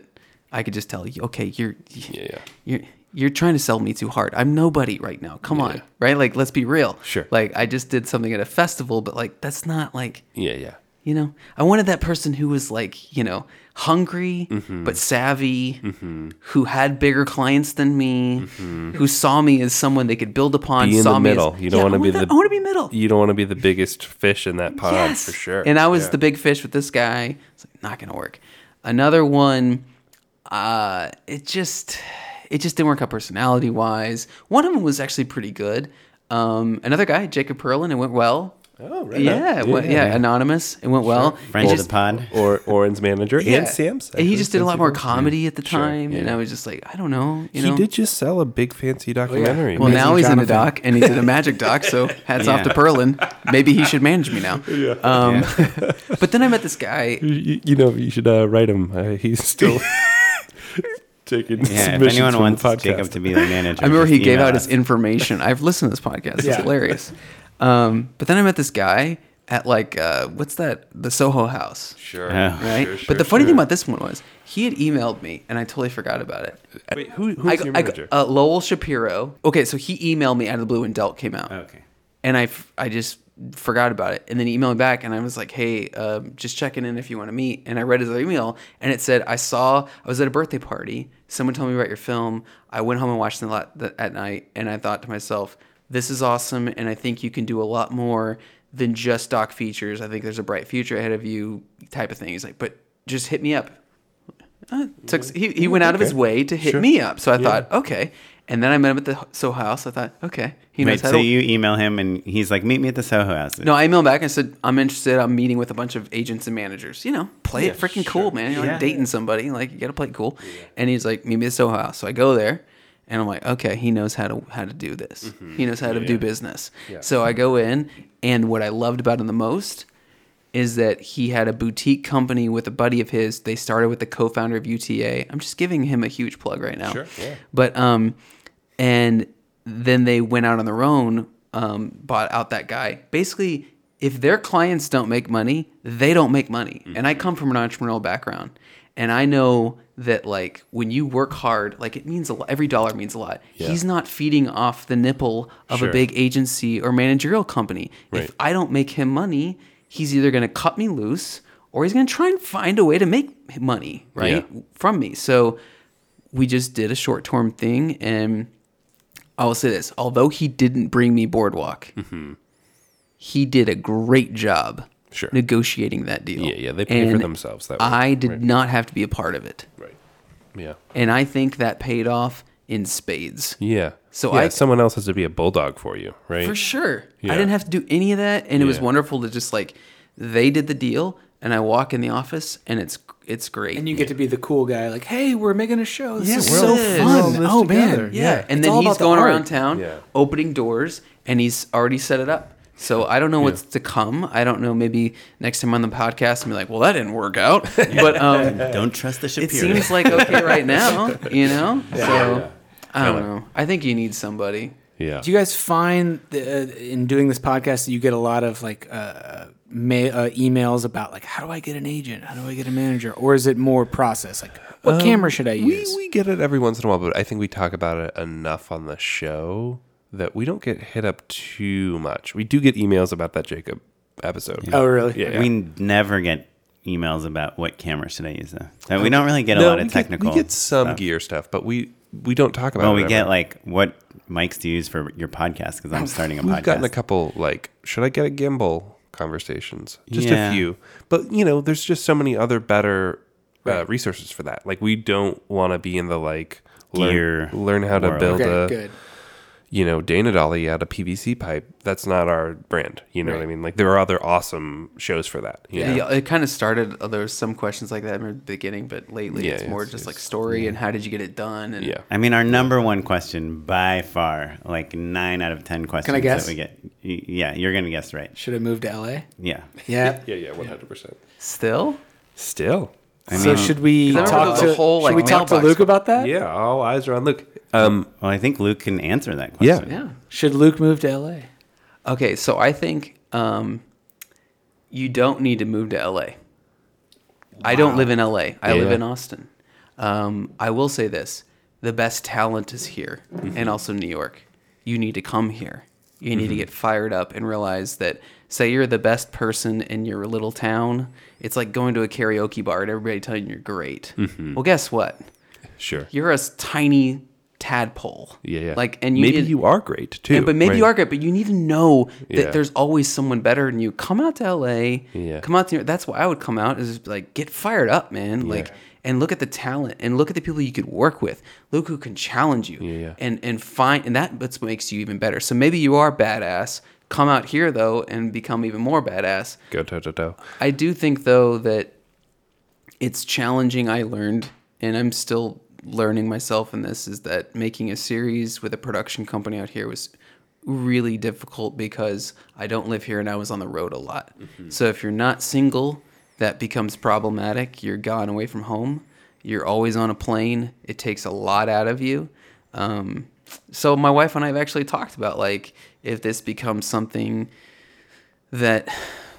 I could just tell. Okay, you're yeah, yeah. you're you're trying to sell me too hard. I'm nobody right now. Come on, right? Like, let's be real. Sure. Like, I just did something at a festival, but like, that's not like Yeah, yeah. You know. I wanted that person who was like, you know, hungry Mm-hmm. but savvy, who had bigger clients than me, who saw me as someone they could build upon. Mm-hmm. Be in saw the me middle. As, You don't Yeah, want to be the I want to be middle. You don't want to be the biggest fish in that pond Yes. for sure. And I was Yeah. the big fish with this guy. It's like, not gonna work. Another one, uh, it just it just didn't work out personality wise. One of them was actually pretty good. Um, another guy, Jacob Perlin, it went well. Oh, right. yeah, on. it went- yeah, anonymous. It went well. Friend It of just- the pod. Or Oren's manager yeah. and Sam's. And he just did a lot more Evans. comedy at the Sure, time, and. I was just like, I don't know. You he know? did just sell a big fancy documentary. Well, Amazing now he's in a Jonathan. doc, and he did a magic doc. So [LAUGHS] hats off to Yeah. Perlin. Maybe he should manage me now. [LAUGHS] Um, [LAUGHS] but then I met this guy. you, you know, you should uh, write him. Uh, he's still taking Yeah, if submissions anyone wants the podcast. Jacob to be the manager, I remember he gave out us. his information. I've listened to this podcast. It's Yeah. hilarious. Um, but then I met this guy at like uh, what's that? The Soho House. Sure. Yeah. Right. Sure, sure, but the funny thing about this one was he had emailed me, and I totally forgot about it. Wait, who, I, who's your I- manager? uh, Lowell Shapiro. Okay, so he emailed me out of the blue when Dealt came out. Okay. and I, f- I just forgot about it. And then he emailed me back, and I was like, "Hey, um, just checking in if you want to meet." And I read his email, and it said, "I saw I was at a birthday party. Someone told me about your film. I went home and watched it a lot at night, and I thought to myself, this is awesome, and I think you can do a lot more than just doc features. I think there's a bright future ahead of you, type of thing." He's like, "But just hit me up." Uh, took, he, he went out of his way to hit Sure. me up. So I thought, okay. And then I met him at the Soho House. I thought, okay, he knows Wait, how so to. you email him and he's like, meet me at the Soho House. No, I emailed back. I said, I'm interested. I'm meeting with a bunch of agents and managers. You know, play it freaking cool, man. You're Yeah. like dating somebody. Like, you got to play it cool. And he's like, meet me at Soho House. So I go there. And I'm like, okay, he knows how to how to do this. He knows how to do business. So I go in, and what I loved about him the most is that he had a boutique company with a buddy of his. They started with the co-founder of UTA. I'm just giving him a huge plug right now. Sure, yeah. But um, and then they went out on their own, um, bought out that guy. Basically, if their clients don't make money, they don't make money. And I come from an entrepreneurial background, and I know that like when you work hard, like it means a lot. Every dollar means a lot. Yeah. He's not feeding off the nipple of Sure. a big agency or managerial company. Right. If I don't make him money, he's either going to cut me loose or he's going to try and find a way to make money, right? Yeah. From me. So we just did a short term thing. And I will say this although he didn't bring me Boardwalk, he did a great job Mm-hmm. Sure. negotiating that deal. Yeah, yeah, they pay for themselves that way. I did Right. not have to be a part of it. right. Yeah. And I think that paid off in spades. Yeah. So yeah, I- someone else has to be a bulldog for you, right? For sure. Yeah. I didn't have to do any of that and it was wonderful to just like they did the deal and I walk in the office and it's it's great. And you get to be the cool guy, like, "Hey, we're making a show. This Yeah, is so all- fun. all in this oh together. man, yeah, and It's then he's the going art. around town Yeah. opening doors and he's already set it up. So I don't know what's to come. I don't know. Maybe next time on the podcast, I'm like, well, that didn't work out. [LAUGHS] But um, [LAUGHS] Don't trust the Shapiro. it seems like okay [LAUGHS] right now, you know. So I don't Kinda. know. I think you need somebody. Yeah. Do you guys find that, uh, in doing this podcast that you get a lot of like uh, ma- uh, emails about like how do I get an agent? How do I get a manager? Or is it more process? Like what camera should I we, use? we get it every once in a while, but I think we talk about it enough on the show that we don't get hit up too much. We do get emails about that Jacob episode. oh really? Yeah. yeah. We never get emails about what camera should I use though. So we don't really get a No, lot we of get- technical. we get some stuff. gear stuff, but we we don't talk about Well, it. we get like what mics to use for your podcast because I'm starting a podcast. We've gotten a couple like, should I get a gimbal conversations? Just Yeah. a few. But you know, there's just so many other better uh, resources for that. Like we don't want to be in the like Gear learn, learn how to world. build Okay, a good. You know Dana Dolly out of PVC pipe. That's not our brand. You know what I mean? Like there are other awesome shows for that. you Yeah, know? it kind of started. uh, There was some questions like that in the beginning, but lately Yeah, it's yeah, more it's- just like it's- story and how did you get it done? And yeah. I mean, our number one question by far, like nine out of ten questions guess? that we get. Yeah, you're gonna guess right. Should I move to LA? Yeah. Yeah. Yeah, yeah, one hundred percent. still, Still, so should we 'Cause I remember talk to a whole, should we talk to Luke about that? yeah. All eyes are on Luke. Um, Well, I think Luke can answer that question. yeah. Should Luke move to LA? Okay, so I think um, you don't need to move to LA. I don't live in LA. I live in Austin. Um, I will say this: the best talent is here, Mm-hmm. and also New York. You need to come here. You need to Mm-hmm. get fired up and realize that. Say you're the best person in your little town. It's like going to a karaoke bar and everybody telling you you're great. Mm-hmm. Well, guess what? sure. You're a tiny tadpole. Yeah, yeah. Like, and you maybe need- you are great too. yeah, but maybe you are great, but you need to know that Yeah. there's always someone better than you. Come out to LA. Yeah. Come out to that's why I would come out is like get fired up, man. Like and look at the talent and look at the people you could work with. Look who can challenge you. Yeah, yeah. And and find and that that's what makes you even better. So maybe you are badass. Come out here though and become even more badass. Go toe to toe. I do think though that it's challenging. I learned, and I'm still learning myself in this, is that making a series with a production company out here was really difficult because I don't live here and I was on the road a lot. So if you're not single, that becomes problematic. You're gone away from home. You're always on a plane. It takes a lot out of you. Um, so my wife and I have actually talked about like if this becomes something that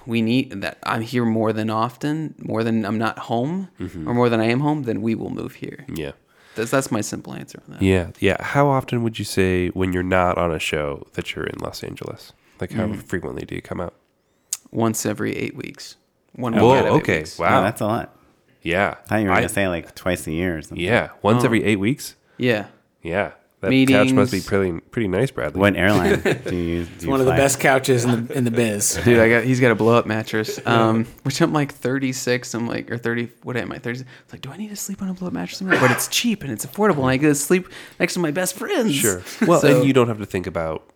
we need that I'm here more than often, more than I'm not home, or more than I am home, then we will move here. Yeah. That's that's my simple answer on that. Yeah, yeah. How often would you say when you're not on a show that you're in Los Angeles? Like how Mm. frequently do you come out? Once every eight weeks. One Whoa, week out okay, weeks. wow. Wow, that's a lot. Yeah. I thought you were I- gonna say like twice a year or something. Yeah, once Oh. every eight weeks. Yeah. Yeah, that couch must be pretty pretty nice, Bradley. What airline [LAUGHS] do you use? Do It's you one of the best couches in the in the biz. [LAUGHS] Dude, I got he's got a blow up mattress. Um, which I'm like 36. I'm like or 30. What am I? 30. It's like, do I need to sleep on a blow up mattress? But it's cheap and it's affordable, and I get to sleep next to my best friends. Sure. [LAUGHS] Well, So- and you don't have to think about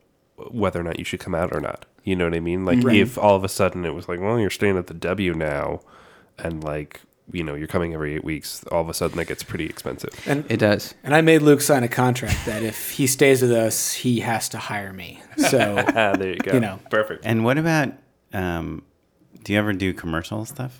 whether or not you should come out or not. You know what I mean? Like if all of a sudden it was like, well, you're staying at the W now, and like you know you're coming every eight weeks, all of a sudden that gets pretty expensive. And it does. and I made Luke sign a contract that if he stays with us, he has to hire me. So [LAUGHS] Ah, there you go. You know. perfect. And what about? Um, do you ever do commercial stuff?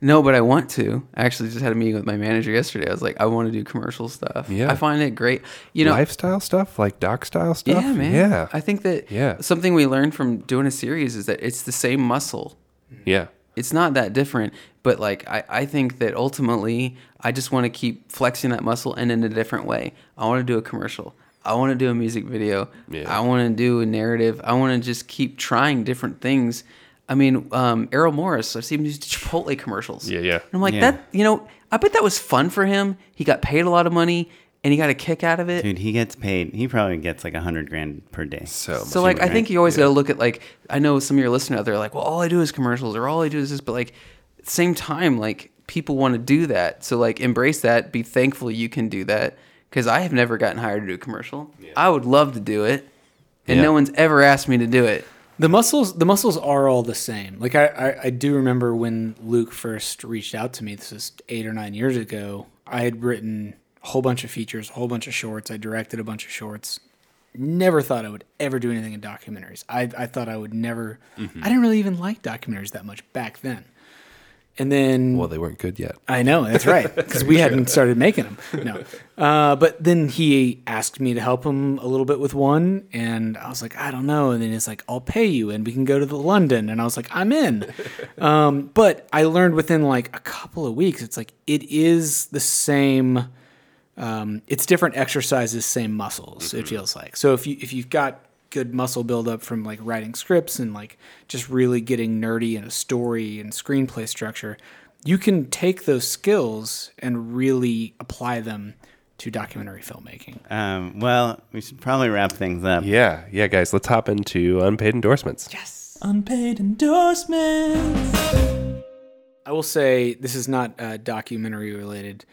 No, but I want to. I actually just had a meeting with my manager yesterday. I was like, I want to do commercial stuff. Yeah. I find it great. You know, lifestyle stuff, like doc style stuff. yeah, man. Yeah, I think that Yeah. something we learned from doing a series is that it's the same muscle. yeah. It's not that different, but like I, I think that ultimately I just want to keep flexing that muscle and in a different way. I want to do a commercial. I want to do a music video. Yeah. I want to do a narrative. I want to just keep trying different things. I mean, um, Errol Morris, I've seen him do Chipotle commercials. Yeah, yeah. And I'm like, Yeah. that, you know, I bet that was fun for him. He got paid a lot of money and he got a kick out of it. Dude, he gets paid. He probably gets like a hundred grand per day. So, So like I think you always gotta look at like I know some of your listeners out there are like, well, all I do is commercials or all I do is this, but like at the same time, like people want to do that. So like embrace that, be thankful you can do that. Cause I have never gotten hired to do a commercial. I would love to do it. And Yeah. no one's ever asked me to do it. the muscles the muscles are all the same. Like I, I, I do remember when Luke first reached out to me. This was eight or nine years ago. I had written a whole bunch of features, a whole bunch of shorts. I directed a bunch of shorts. Never thought I would ever do anything in documentaries. I, I thought I would never. I didn't really even like documentaries that much back then. And then well, they weren't good yet. I know that's right because we hadn't [LAUGHS] started making them. No, uh, but then he asked me to help him a little bit with one, and I was like, I don't know. And then he's like, I'll pay you, and we can go to the London. And I was like, I'm in. [LAUGHS] Um, but I learned within like a couple of weeks, it's like it is the same. Um, it's different exercises, same muscles. It feels like so. If you if you've got good muscle buildup from like writing scripts and like just really getting nerdy in a story and screenplay structure, you can take those skills and really apply them to documentary filmmaking. Um, well, we should probably wrap things up. Yeah, yeah, guys. Let's hop into unpaid endorsements. Yes, unpaid endorsements. I will say this is not uh, documentary related.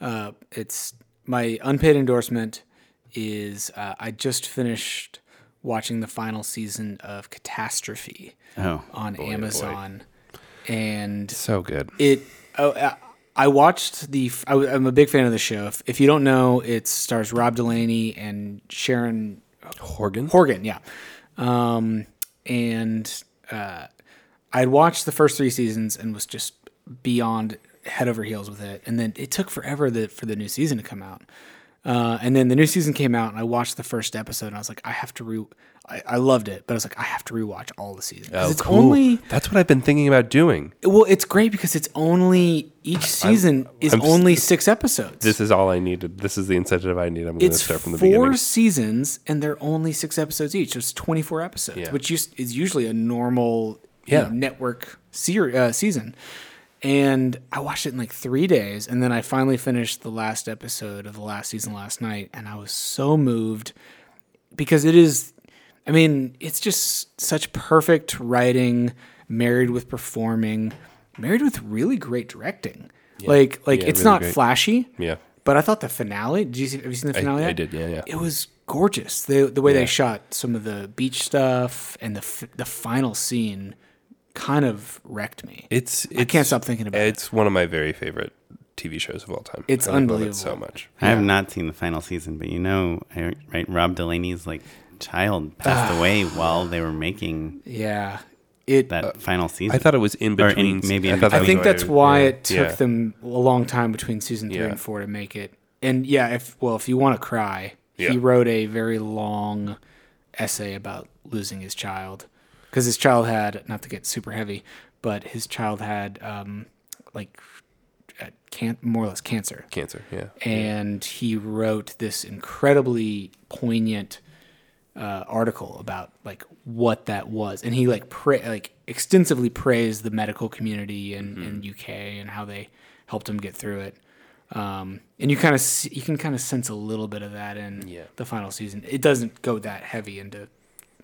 Uh, it's my unpaid endorsement is uh, I just finished watching the final season of Catastrophe Oh, on Amazon, and So good. it. Oh, uh, I watched the. I, am a big fan of the show. If, if you don't know, it stars Rob Delaney and Sharon Horgan. Horgan, yeah. Um, and uh, I'd watched the first three seasons and was just beyond head over heels with it. And then it took forever the, for the new season to come out. Uh, and then the new season came out, and I watched the first episode, and I was like, I have to re. I, I loved it, but I was like, I have to rewatch all the seasons. Oh, it's cool. only That's what I've been thinking about doing. well, it's great because it's only each season is I'm only six episodes. This is all I needed. This is the incentive I need. I'm going to start from the four beginning. seasons and they're only six episodes each. So it's 24 episodes, Yeah. which is usually a normal Yeah. know, network ser- uh, season. And I watched it in like three days. And then I finally finished the last episode of the last season last night. And I was so moved because it is, I mean, it's just such perfect writing, married with performing, married with really great directing. Like, like Yeah, it's really not great. flashy. Yeah. But I thought the finale. Did you see? Have you seen the finale? I yet? did. Yeah, yeah. It was gorgeous. The the way Yeah. they shot some of the beach stuff and the the final scene kind of wrecked me. It's, it's I can't stop thinking about it. It's one of my very favorite TV shows of all time. It's I love it unbelievable. so much. I have not seen the final season, but you know, I, right? Rob Delaney's like child passed ah. away while they were making Yeah. It. that uh, final season. I thought it was in Or in- between. maybe in thought that I was think why that's it- why it took yeah. them a long time between season three Yeah. and four to make it. And yeah, if well, if you want to cry, Yeah. he wrote a very long essay about losing his child because his child had not to get super heavy, but his child had um, like uh, can more or less cancer, cancer. Yeah. and he wrote this incredibly poignant uh, article about like what that was, and he like pra- like extensively praised the medical community in, in UK and how they helped him get through it. Um, and you kind of you can kind of sense a little bit of that in Yeah. the final season. It doesn't go that heavy into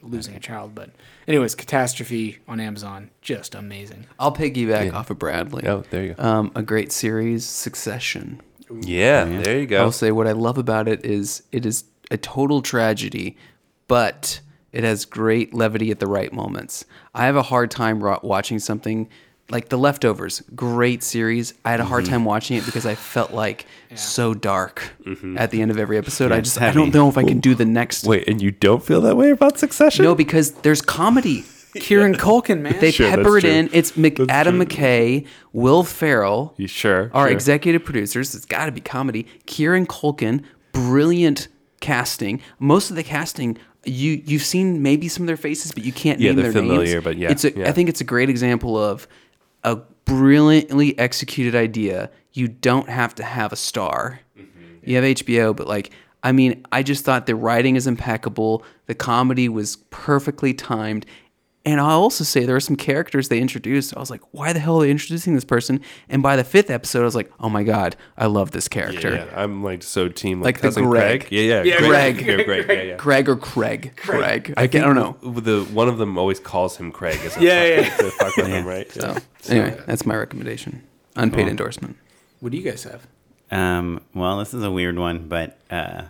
losing a child, but anyways, catastrophe on Amazon, just amazing. I'll piggyback off of Bradley. Oh, there you go. Um, a great series, Succession. yeah, there you go. I'll say what I love about it is it is a total tragedy, but it has great levity at the right moments. I have a hard time ro- watching something like The Leftovers, great series. I had a hard mm-hmm. time watching it because I felt like so dark mm-hmm. at the end of every episode. I just it's I don't know if I can do the next. Wait, and you don't feel that way about Succession? No, because there's comedy. [LAUGHS] Kieran Culkin, man. They Sure, pepper it true. in. It's Mc- Adam true. McKay, Will Ferrell, You sure? our Sure. executive producers. It's got to be comedy. Kieran Culkin, brilliant casting. Most of the casting, you you've seen maybe some of their faces, but you can't Yeah, name they're their familiar, names. but yeah, it's a, yeah. I think it's a great example of a brilliantly executed idea. You don't have to have a star. Mm-hmm. You have HBO, but like. I mean, I just thought the writing is impeccable. The comedy was perfectly timed. And I'll also say there are some characters they introduced. I was like, why the hell are they introducing this person? And by the fifth episode, I was like, oh my God, I love this character. Yeah, I'm like so team Like like, the cousin Greg. Craig. Yeah, yeah, Yeah, Greg. You're Greg. Yeah, yeah. Greg or Craig. Craig. I, I, can't- I don't know. The one of them always calls him Craig. As a Yeah, fuck, to fuck with him, right? So, anyway, that's my recommendation. Unpaid endorsement. What do you guys have? um, well, this is a weird one, but uh,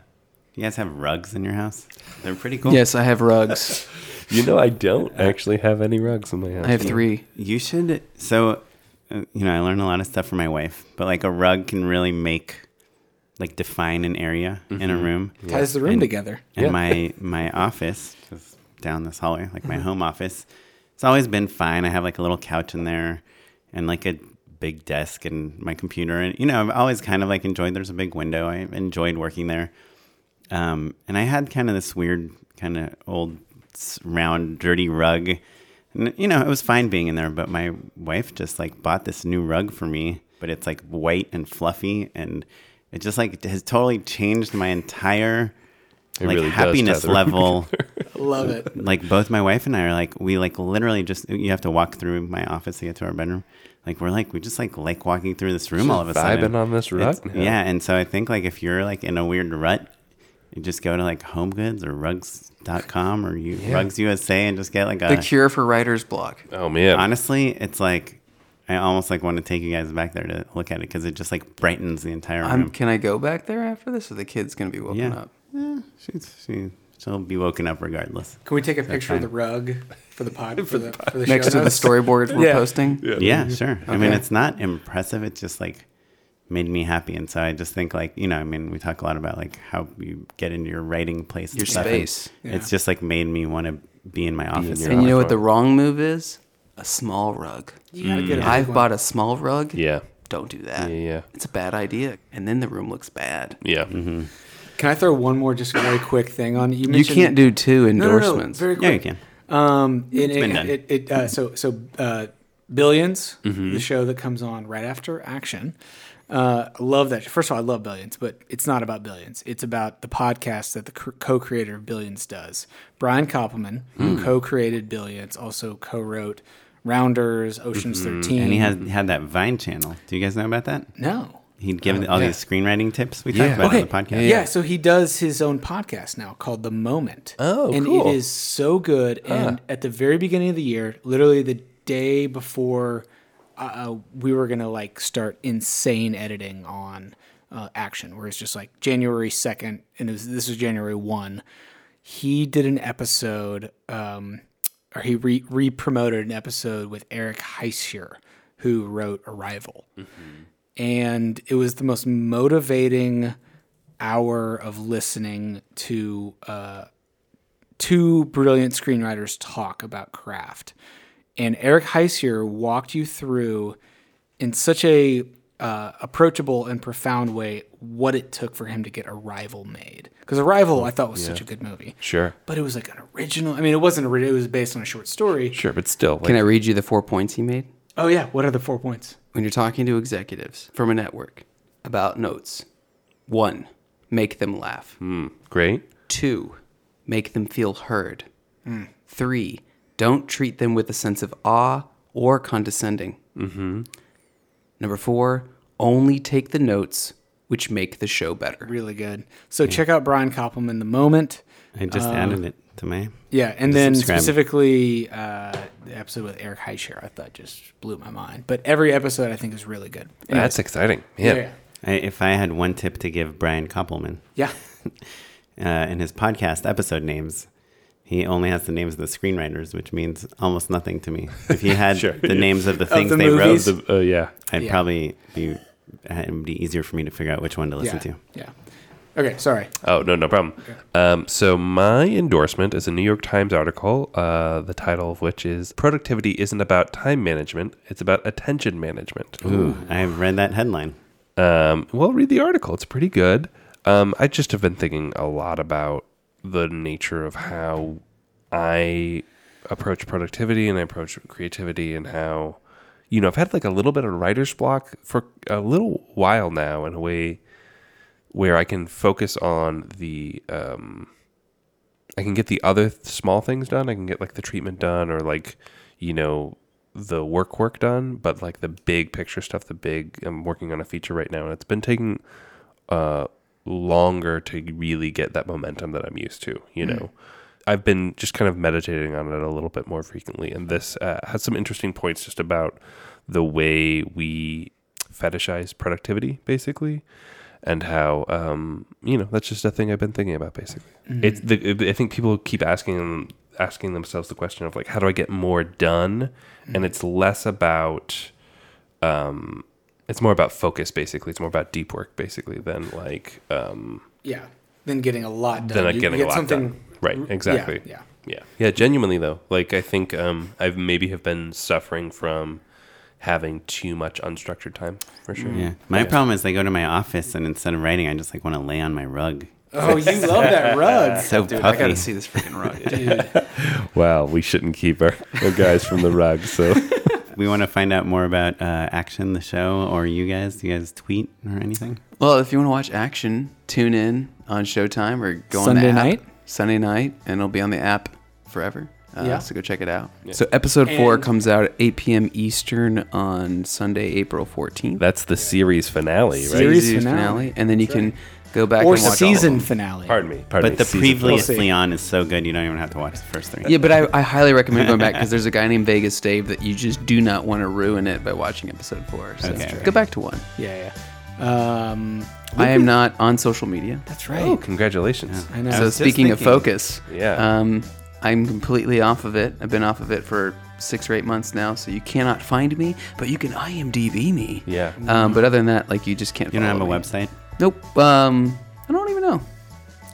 you guys have rugs in your house? They're pretty cool. Yes, I have rugs. [LAUGHS] You know, I don't [LAUGHS] actually have any rugs in my house. I have three. You should. So, uh, you know, I learned a lot of stuff from my wife, but like a rug can really make, like, define an area in a room. Ties the room And- together. And Yeah. my my [LAUGHS] office, is down this hallway, like my home office, it's always been fine. I have like a little couch in there, and like a big desk and my computer, and you know, I've always kind of like enjoyed. There's a big window. I enjoyed working there. Um, and I had kind of this weird, kind of old, s- round, dirty rug. And, you know, it was fine being in there, but my wife just like bought this new rug for me, but it's like white and fluffy. And it just like has totally changed my entire It like really happiness tie level. [LAUGHS] Love it. like both my wife and I are like, we like literally just, you have to walk through my office to get to our bedroom. Like we're like, we just like like walking through this room all of a sudden. vibing on this rug It's- now. Yeah. And so I think like if you're like in a weird rut, you just go to like home goods or rugs.com or you rugs USA and just get like a The cure for writer's block. Oh man, honestly, it's like I almost like want to take you guys back there to look at it because it just like brightens the entire room. I'm, can I go back there after this, or the kid's gonna be woken yeah, up? Yeah, she's, she she'll be woken up regardless. Can we take a picture of the rug for the pod [LAUGHS] for the for the Next show to the storyboard we're Yeah. posting. Yeah, sure. I mean, it's not impressive. It's just like made me happy, and so I just think like you know, I mean, we talk a lot about like how you get into your writing place, Your stuff, and space. It's just like made me want to be in my office. your And you know what the wrong move is? A small rug. You gotta get a big I've one. bought a small rug. Yeah. Don't do that. Yeah, yeah. It's a bad idea, and then the room looks bad. Yeah. Mm-hmm. Can I throw one more just very quick thing on you? You can't do two endorsements. No, no, no, endorsements. very yeah, you can. Um, it, been it, done. it, it, uh, so so uh, Billions, Mm-hmm. the show that comes on right after Action. Uh, I love that. First of all, I love Billions, but it's not about Billions. It's about the podcast that the co-creator of Billions does. Brian Koppelman, who co-created Billions, also co-wrote Rounders, Ocean's Thirteen, Mm-hmm. And he has had that Vine channel. Do you guys know about that? no. He'd give all yeah. these screenwriting tips we Yeah. talked about Okay. on the podcast. Yeah, so he does his own podcast now called The Moment. Oh, and cool. it is so good. And at the very beginning of the year, literally the day before uh, we were gonna like start insane editing on uh, Action, where it's just like January second, and it was, this was January one. He did an episode, um, or he re promoted an episode with Eric Heisserer, who wrote Arrival and it was the most motivating hour of listening to uh, two brilliant screenwriters talk about craft. And Eric Heisserer walked you through in such a uh, approachable and profound way what it took for him to get Arrival made. Because Arrival, I thought was such a good movie, Sure. but it was like an original. I mean, it wasn't original; it was based on a short story. Sure, but still. Like, Can I read you the four points he made? Oh yeah, what are the four points? When you're talking to executives from a network about notes, one, make them laugh. Hmm, great. Two, make them feel heard. Three, don't treat them with a sense of awe or condescending. Mm-hmm. Number four, only take the notes which make the show better. Really good. So check out Brian Koppelman, The Moment. I just added it to me. Yeah, and then subscribe. specifically uh, the episode with Eric Heisserer, I thought just blew my mind. But every episode I think is really good. Anyways, That's exciting. yeah, Yeah. yeah, I, if I had one tip to give Brian Koppelman yeah. [LAUGHS] uh, in his podcast episode names, he only has the names of the screenwriters, which means almost nothing to me. If he [LAUGHS] had Sure. the names of the things the they movies. wrote, The- uh, yeah. I'd Yeah. probably be. It would be easier for me to figure out which one to listen yeah, to. yeah. Okay, sorry. Oh no, no problem. Um, so my endorsement is a New York Times article, uh, the title of which is "Productivity isn't about time management; it's about attention management." Ooh, I've read that headline. Um, well, read the article; it's pretty good. Um, I just have been thinking a lot about the nature of how I approach productivity and I approach creativity, and how you know I've had like a little bit of writer's block for a little while now, in a way where I can focus on the um I can get the other th- small things done. I can get like the treatment done or like you know the work work done, but like the big picture stuff, the big I'm working on a feature right now and it's been taking uh longer to really get that momentum that I'm used to, you know. I've been just kind of meditating on it a little bit more frequently and this uh, has some interesting points just about the way we fetishize productivity basically and how um, you know that's just a thing I've been thinking about. Basically, it's the, I think people keep asking asking themselves the question of like, how do I get more done? And it's less about, um, it's more about focus. Basically, it's more about deep work. Basically, than like um, Yeah. Then getting a lot done. than like You getting get a lot something, done. Right. Exactly. Yeah. Yeah. Yeah. Genuinely though, like I think um, I've maybe have been suffering from having too much unstructured time for sure. Yeah. My problem is I go to my office and instead of writing, I just like want to lay on my rug. Oh, you love that [LAUGHS] rug. So Dude, puffy. I gotta see this freaking rug. [LAUGHS] [LAUGHS] Dude. Well, we shouldn't keep our, our guys from the rug. So we want to find out more about uh, Action, the show, or you guys. Do you guys tweet or anything? Well, if you want to watch action, tune in on Showtime or go Sunday on the app. night? Sunday night, and it'll be on the app forever. Uh, Yeah. So go check it out. So episode four And- comes out at 8 p.m. Eastern on Sunday, April 14th. that's the series finale, right? Series finale. and then you That's can Go back or and watch all of season them. finale. Pardon me. Pardon But me. the season previously see. on is so good you don't even have to watch the first three. Yeah, but I, I highly recommend going back [LAUGHS] because there's a guy named Vegas Dave that you just do not want to ruin it by watching episode four. So Okay. go back to one. Yeah, yeah. Um, I am not on social media. that's Oh, right. congratulations. I know. So was just speaking of focus, Yeah. um, I'm completely off of it. I've been off of it for six or eight months now, so you cannot find me, but you can IMDb me. Yeah. Um, but other than that, like you just can't. You don't have a website? Nope. Um, I don't even know.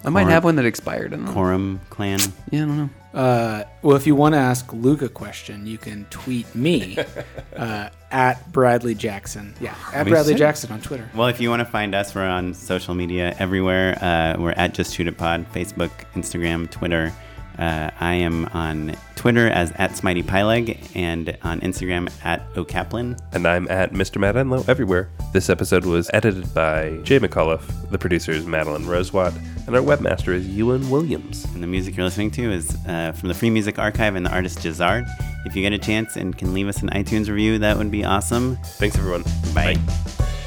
I might Korem- have one that expired. I don't know. Korem Clan? Yeah, I don't know. Uh, well, if you want to ask Luke a question, you can tweet me [LAUGHS] uh, at Bradley Jackson. Yeah, at We Bradley said- Jackson on Twitter. Well, if you want to find us, we're on social media everywhere. Uh, we're at Just Shoot It Pod, Facebook, Instagram, Twitter. Uh, I am on Twitter as at Smitey Pyleg and on Instagram at O'Kaplan. And I'm at Mr. Matt Enlow everywhere. This episode was edited by Jay McAuliffe. The producer is Madeline Rosewatt. And our webmaster is Ewan Williams. And the music you're listening to is uh, from the Free Music Archive and the artist Jazard. If you get a chance and can leave us an iTunes review, that would be awesome. Thanks, everyone. Bye. Bye.